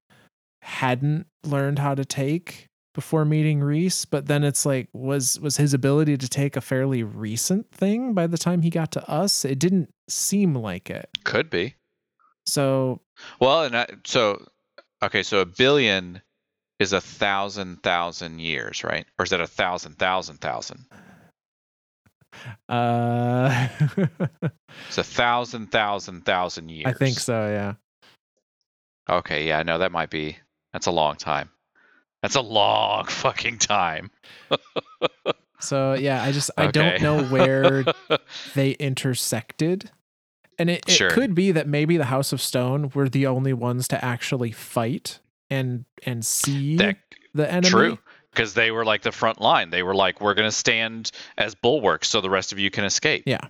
hadn't learned how to take before meeting Riis, but then it's like was was his ability to take a fairly recent thing by the time he got to us? It didn't seem like it. could be So well and I, so okay so a billion is a thousand thousand years right or is that a thousand thousand thousand uh it's a thousand thousand thousand years I think so, yeah. Okay, yeah, no, that might be. That's a long time. That's a long fucking time. So yeah, I just I Okay. don't know where they intersected. And it, it could be that maybe the House of Stone were the only ones to actually fight and and see that the enemy. true because they were like the front line. They were like, we're gonna stand as bulwarks so the rest of you can escape. Yeah.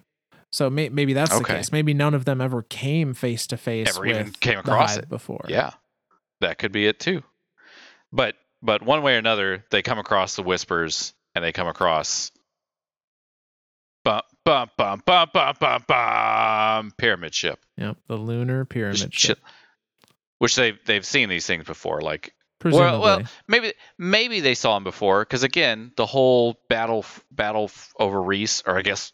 So may, maybe that's the case. Maybe none of them ever came face to face Ever with even came across it. before. Yeah, that could be it too. But but one way or another, they come across the whispers and they come across. Bum bum bum bum bum bum bum pyramid ship. Yep. The lunar pyramid ship. Which they they've seen these things before, like Presumably. Well, well, maybe maybe they saw him before because again, the whole battle battle over Riis, or I guess,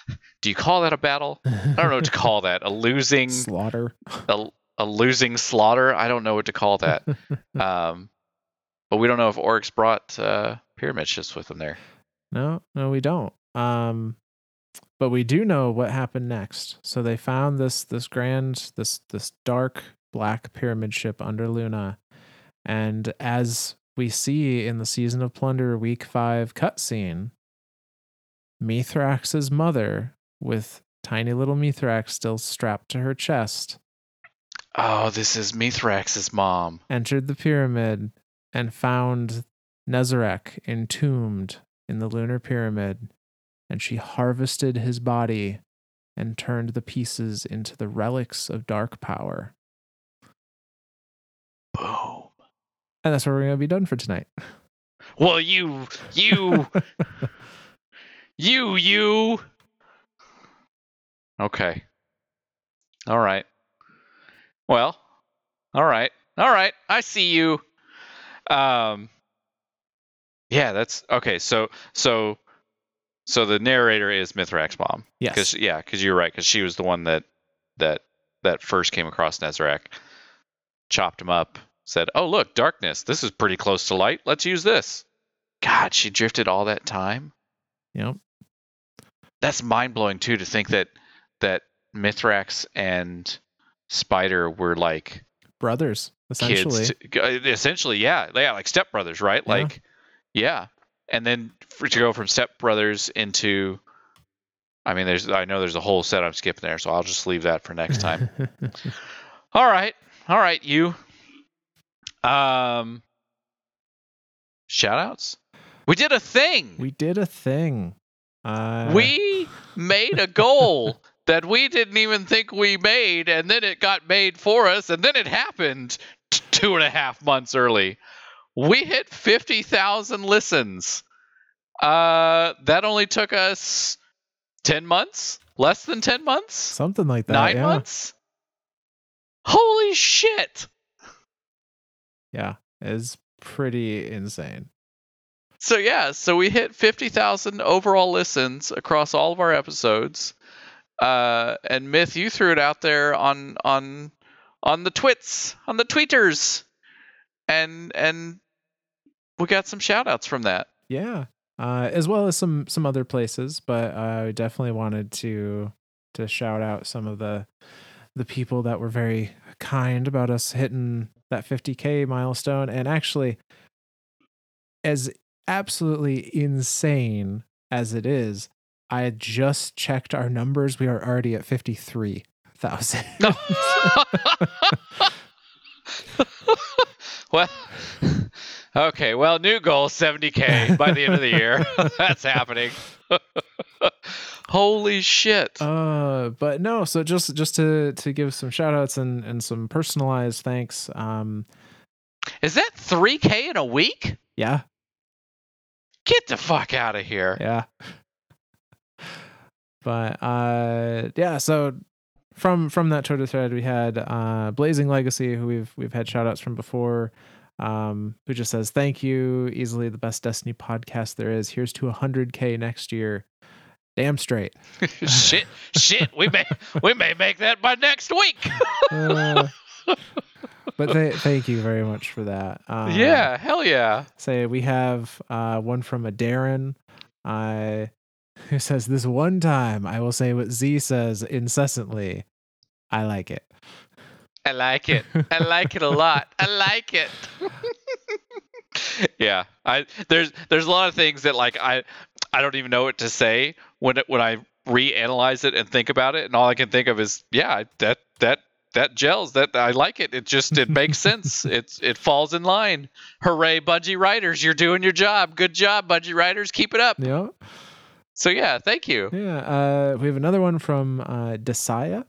do you call that a battle? I don't know what to call that. A losing slaughter. a, a losing slaughter. I don't know what to call that. Um, but we don't know if Oryx brought uh, pyramid ships with him there. No, no, we don't. Um, but we do know what happened next. So they found this this grand this this dark black pyramid ship under Luna, and as we see in the season of Plunder Week Five cutscene, Mithrax's mother, with tiny little Mithrax still strapped to her chest, Oh, this is Mithrax's mom. entered the pyramid and found Nezarek entombed in the lunar pyramid, and she harvested his body and turned the pieces into the relics of dark power. Boom. And that's where we're going to be done for tonight. Well, you, you, you, you. Okay. All right. Well, all right. All right. I see you. Um Yeah, that's okay. So so so the narrator is Mithrax mom. Yes. Cuz yeah, cuz you're right cuz she was the one that that that first came across Nezarek, chopped him up, said, "Oh, look, darkness. This is pretty close to light. Let's use this." God, she drifted all that time. Yep. That's mind-blowing too to think that that Mithrax and Spider were like Brothers, essentially. kids. To, uh, essentially, yeah, yeah, like stepbrothers, right? Yeah. Like, yeah, and then for, to go from stepbrothers into I mean, there's I know there's a whole set I'm skipping there, so I'll just leave that for next time. all right, all right, you. Um, shout outs. We did a thing. we did a thing. Uh, we made a goal that we didn't even think we made, and then it got made for us, and then it happened two and a half months early. We hit 50,000 listens. Uh, that only took us 10 months? Less than 10 months? something like that. Nine yeah. months? Holy shit! Yeah, it's pretty insane. So yeah, so we hit 50,000 overall listens across all of our episodes. Uh, and Myth, you threw it out there on on on the twits, on the tweeters. And and we got some shout outs from that. Yeah, uh, as well as some some other places, but I definitely wanted to to shout out some of the the people that were very kind about us hitting that 50k milestone, and actually, as absolutely insane as it is, I just checked our numbers. We are already at 53,000. well, okay. Well, new goal 70k by the end of the year. That's happening. Holy shit! Uh, but no, so just just to to give some shout outs and and some personalized thanks. Um, Is that 3k in a week? yeah, Get the fuck out of here! yeah. But uh, yeah, so from from that Twitter thread, we had uh, Blazing Legacy, who we've we've had shout outs from before. Um, who just says thank you, easily the best Destiny podcast there is. Here's to 100k next year. Damn straight. shit, shit. We may we may make that by next week. Uh, but th- thank you very much for that. Um, yeah, hell yeah. say we have uh, one from a Darren uh, who says, This one time I will say what Z says incessantly. I like it. I like it. I like it a lot. I like it. yeah, I there's there's a lot of things that like I I don't even know what to say when it, when I reanalyze it and think about it, and all I can think of is yeah that that that gels that I like it. It just it makes sense. It's it falls in line. Hooray, Bungie writers! You're doing your job. Good job, Bungie writers. Keep it up. Yeah. So yeah, thank you. Yeah. Uh, we have another one from uh, Desaya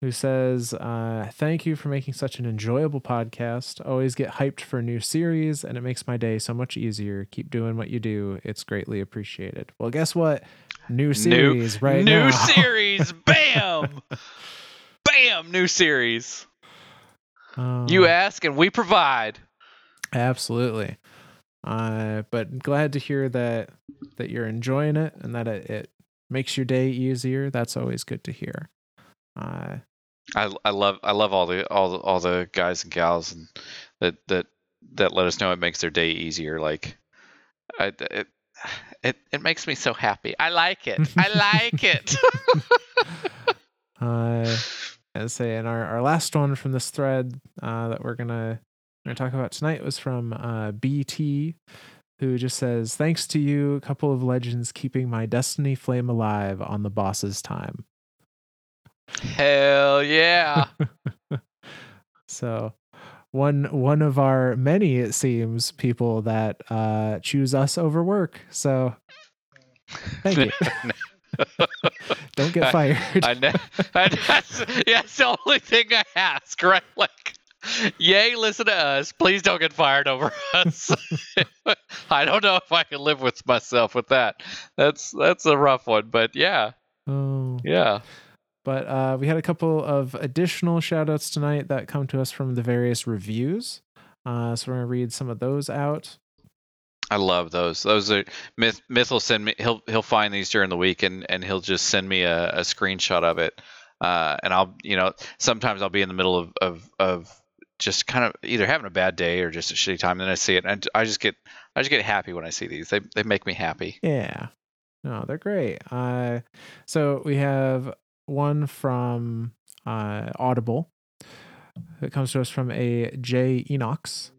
who says, uh, Thank you for making such an enjoyable podcast. Always get hyped for a new series, and it makes my day so much easier. Keep doing what you do. It's greatly appreciated. Well, guess what? New series right new now. series. Bam. Bam. New series. Um, You ask and we provide. Absolutely. Uh, but glad to hear that that you're enjoying it and that it, it makes your day easier. That's always good to hear. Uh, I, I love I love all the all the, all the guys and gals and that that that let us know it makes their day easier. Like, I, it it it makes me so happy. I like it. I like it. uh, and say, and our, our last one from this thread uh, that we're gonna gonna talk about tonight was from uh, BT, who just says, "Thanks to you, a couple of legends keeping my destiny flame alive on the boss's time." Hell yeah. So one one of our many, it seems, people that uh, choose us over work. So thank you. Don't get fired. I know. I, that's, yeah, that's the only thing I ask, right? Like, yay, listen to us. Please don't get fired over us. I don't know if I can live with myself with that. That's that's a rough one, but yeah, oh. yeah. But uh, we had a couple of additional shout outs tonight that come to us from the various reviews. Uh, so we're going to read some of those out. I love those. Those are Myth. Myth will send me. He'll he'll find these during the week and and he'll just send me a, a screenshot of it. Uh, and I'll you know sometimes I'll be in the middle of of of just kind of either having a bad day or just a shitty time, and then I see it, and I, just get I just get happy when I see these. They they make me happy. Yeah. No, they're great. Uh, so we have one from uh, Audible. It comes to us from a Jay Enox,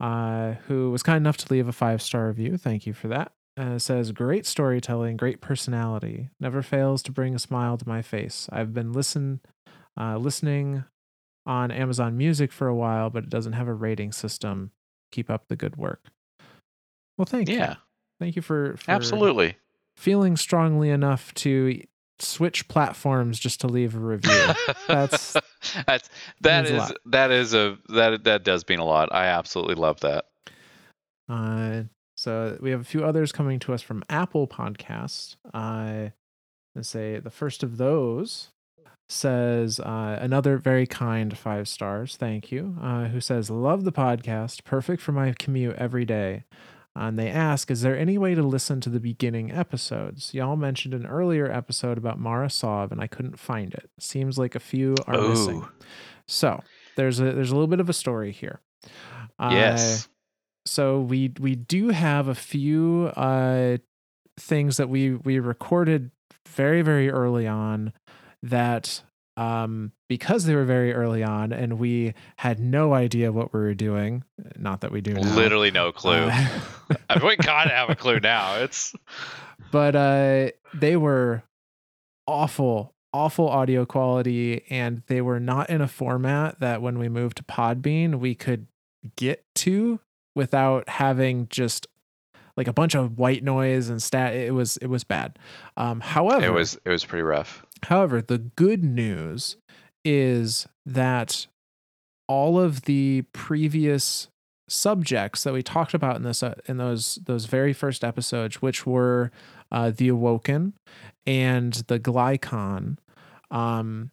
uh, who was kind enough to leave a five star review. Thank you for that. uh, says, "Great storytelling, great personality. Never fails to bring a smile to my face. I've been listen, uh, listening on Amazon Music for a while, but it doesn't have a rating system. Keep up the good work." Well, thank you. Yeah, Thank you for, for absolutely. feeling strongly enough to switch platforms just to leave a review. That's- that's that is that is a that that does mean a lot. I absolutely love that. Uh, so we have a few others coming to us from Apple Podcast. Uh, let's say the first of those says uh, another very kind five stars. Thank you. Uh, who says love the podcast, perfect for my commute every day. And they ask, is there any way to listen to the beginning episodes? Y'all mentioned an earlier episode about Mara Sov, and I couldn't find it. Seems like a few are missing. So there's a there's a little bit of a story here. Uh, yes. so we we do have a few uh things that we we recorded very very early on that um because they were very early on and we had no idea what we were doing not that we do now. Literally no clue. Uh, I mean, we gotta have a clue now. It's but uh they were awful awful audio quality and they were not in a format that when we moved to podbean we could get to without having just like a bunch of white noise and stat it was it was bad um however it was it was pretty rough. However, the good news is that all of the previous subjects that we talked about in this uh, in those those very first episodes, which were uh, the Awoken and the Glykon, um,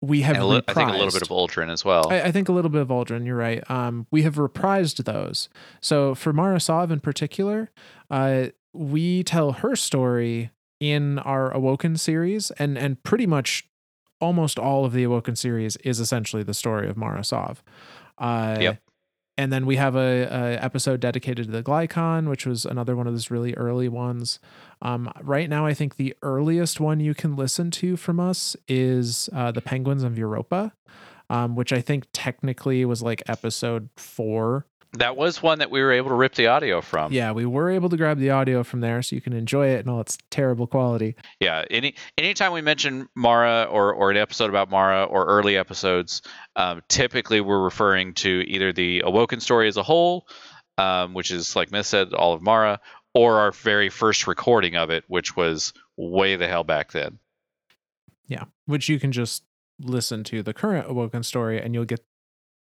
we have li- I think a little bit of Uldren as well. I, I think a little bit of Uldren. You're right. Um, we have reprised those. So for Mara Sov in particular, uh, we tell her story in our Awoken series, and and pretty much almost all of the Awoken series is essentially the story of Mara Sov. Uh, Yep. And then we have a, a episode dedicated to the Glykon, which was another one of those really early ones. Um, right now, I think the earliest one you can listen to from us is uh, the Penguins of Europa, um, which I think technically was like episode four. That was one that we were able to rip the audio from. Yeah, we were able to grab the audio from there, so you can enjoy it in all its terrible quality. Yeah. Any anytime we mention Mara or or an episode about Mara or early episodes, um, typically we're referring to either the Awoken story as a whole, um, which is like Myth said, all of Mara, or our very first recording of it, which was way the hell back then. Yeah, which you can just listen to the current Awoken story, and you'll get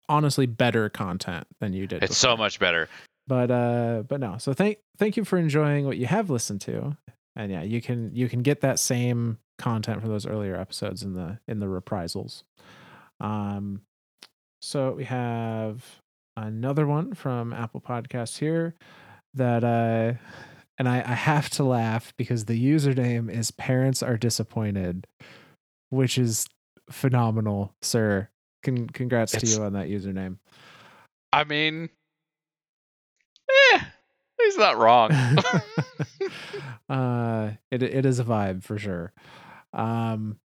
honestly better content than you did. It's before. so much better. but uh but no so thank thank you for enjoying what you have listened to and yeah you can you can get that same content from those earlier episodes in the in the reprisals um so we have another one from apple podcasts here that uh and i i have to laugh because the username is parents are disappointed which is phenomenal sir Con- congrats It's- to you on that username. I mean, eh, he's not wrong. uh it it is a vibe for sure. Um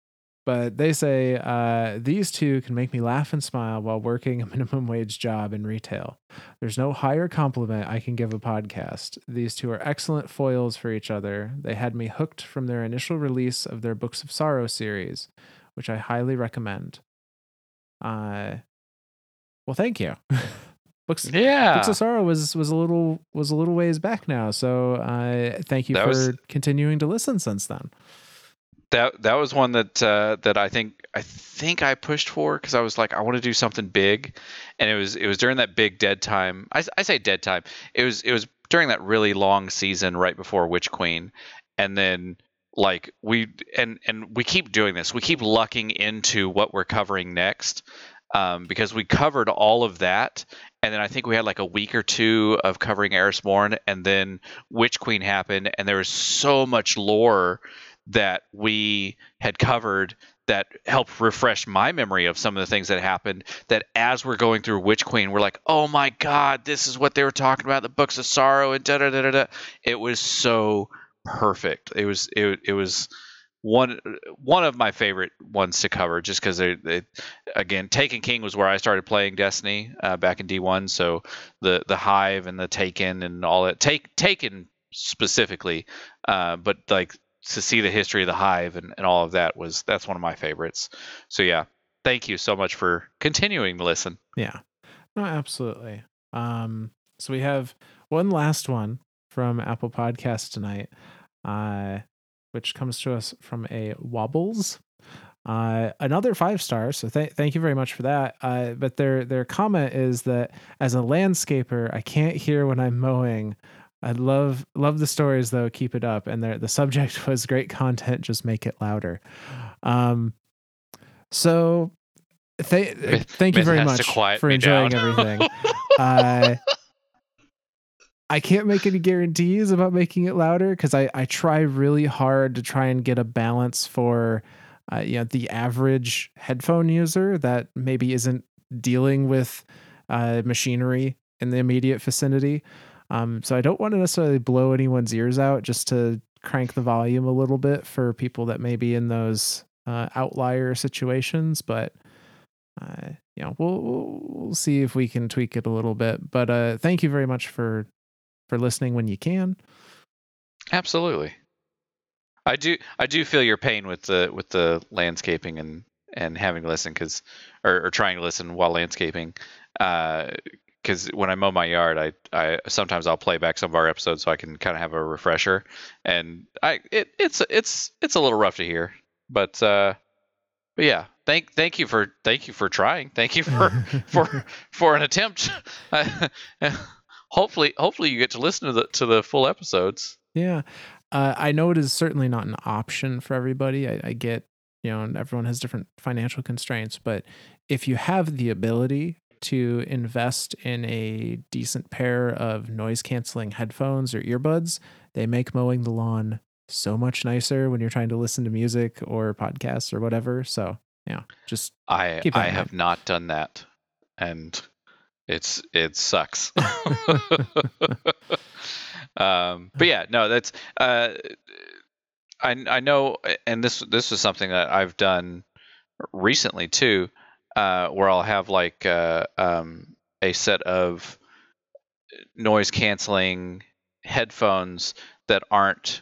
but they say uh these two can make me laugh and smile while working a minimum wage job in retail. There's no higher compliment i can give a podcast. These two are excellent foils for each other. They had me hooked from their initial release of their books of sorrow series which i highly recommend uh well thank you books yeah. Books of Sorrow was was a little was a little ways back now, so uh, thank you That for was- continuing to listen since then. that that was one that uh, that I think I think I pushed for because I was like I want to do something big, and it was it was during that big dead time. I, I say dead time. It was it was during that really long season right before Witch Queen, and then like we and and we keep doing this. We keep lucking into what we're covering next. Um, because we covered all of that, and then I think we had like a week or two of covering Eris Morn, and then Witch Queen happened, and there was so much lore that we had covered that helped refresh my memory of some of the things that happened that as we're going through witch queen we're like oh my god this is what they were talking about the books of sorrow and da da da da it was so perfect it was it, it was one one of my favorite ones to cover just because they, they again taken king was where i started playing destiny uh, back in d1 so the the hive and the taken and all that take taken specifically, uh, but like to see the history of the hive and, and all of that was that's one of my favorites. So yeah, thank you so much for continuing to listen. Yeah. No, absolutely. Um, so we have one last one from Apple Podcasts tonight, uh, which comes to us from a Wobbles. Uh, another five stars. So th- thank you very much for that. Uh, but their their comment is that as a landscaper, I can't hear when I'm mowing. I love love the stories though. Keep it up. And the the subject was great content. Just make it louder. Um, so th- thank you very much for enjoying everything. uh, I can't make any guarantees about making it louder because I, I try really hard to try and get a balance for uh, you know the average headphone user that maybe isn't dealing with uh, machinery in the immediate vicinity. Um, so I don't want to necessarily blow anyone's ears out just to crank the volume a little bit for people that may be in those uh, outlier situations, but uh, we'll we'll see if we can tweak it a little bit. But uh, thank you very much for for listening when you can. Absolutely. I do I do feel your pain with the with the landscaping and and having to listen because or, or trying to listen while landscaping because when I mow my yard I I sometimes I'll play back some of our episodes so I can kind of have a refresher and I it it's it's it's a little rough to hear but uh but yeah thank thank you for thank you for trying thank you for for for an attempt hopefully hopefully you get to listen to the to the full episodes Yeah. Uh, I know it is certainly not an option for everybody. I, I get, you know, and everyone has different financial constraints, but if you have the ability to invest in a decent pair of noise canceling headphones or earbuds, they make mowing the lawn so much nicer when you're trying to listen to music or podcasts or whatever. So, yeah, just I I have not done that, and it's it sucks. um, but yeah, no, that's uh, I I know, and this this is something that I've done recently too, uh, where I'll have like uh, um, a set of noise canceling headphones that aren't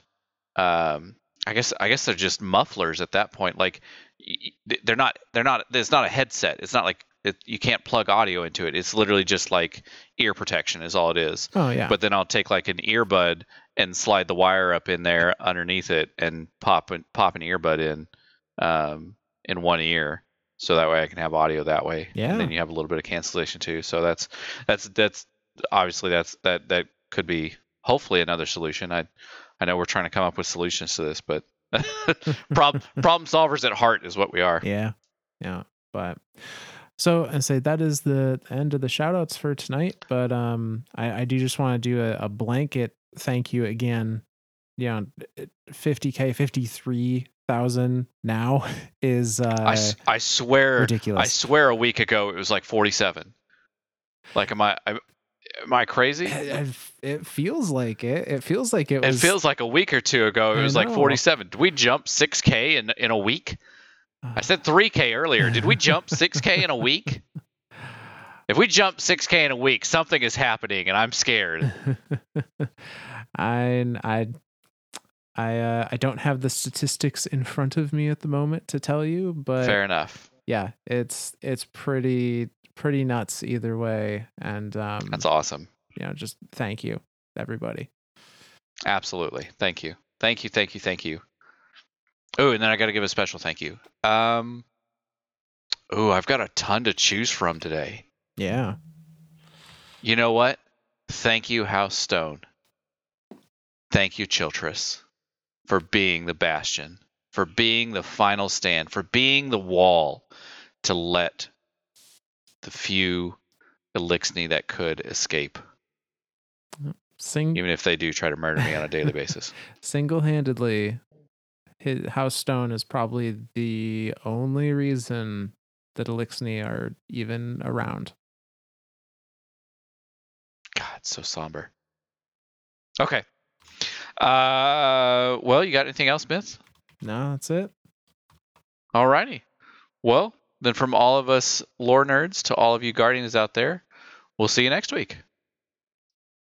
um, I guess I guess they're just mufflers at that point. Like they're not they're not there's not a headset. It's not like it, you can't plug audio into it. It's literally just like ear protection is all it is. oh yeah, But then I'll take like an earbud and slide the wire up in there underneath it and pop an, pop an earbud in um, in one ear. So that way I can have audio that way. Yeah. And then you have a little bit of cancellation too. So that's that's that's obviously that's that that could be hopefully another solution. I I know we're trying to come up with solutions to this, but problem problem solvers at heart is what we are. Yeah. Yeah. But so and say that is the end of the shout outs for tonight. But um I, I do just want to do a, a blanket thank you again. Yeah, 50k, 53,000 now is uh I, I swear ridiculous. I swear a week ago it was like 47. Like am I, I am I crazy? it, it- feels like it. It feels like it It feels like a week or two ago it I was like 47. Did we jump 6k in in a week? I said 3k earlier. Did we jump 6k in a week? If we jump 6k in a week, something is happening and I'm scared. I I I uh, I don't have the statistics in front of me at the moment to tell you, but Fair enough. yeah, it's it's pretty pretty nuts either way. And um, That's awesome. you know, just thank you everybody. Absolutely. Thank you. Thank you. Thank you. Thank you. Oh, and then I got to give a special thank you. Um, oh, I've got a ton to choose from today. Yeah, You know what? Thank you, House Stone. Thank you, Chiltress, for being the bastion, for being the final stand, for being the wall to let the few Eliksni that could escape, Sing even if they do try to murder me on a daily basis. single handedly, his House Stone is probably the only reason that Eliksni are even around. God, so somber. Okay. Uh, well, you got anything else, Myth? No, that's it. Alrighty. Well, then from all of us lore nerds to all of you guardians out there, we'll see you next week.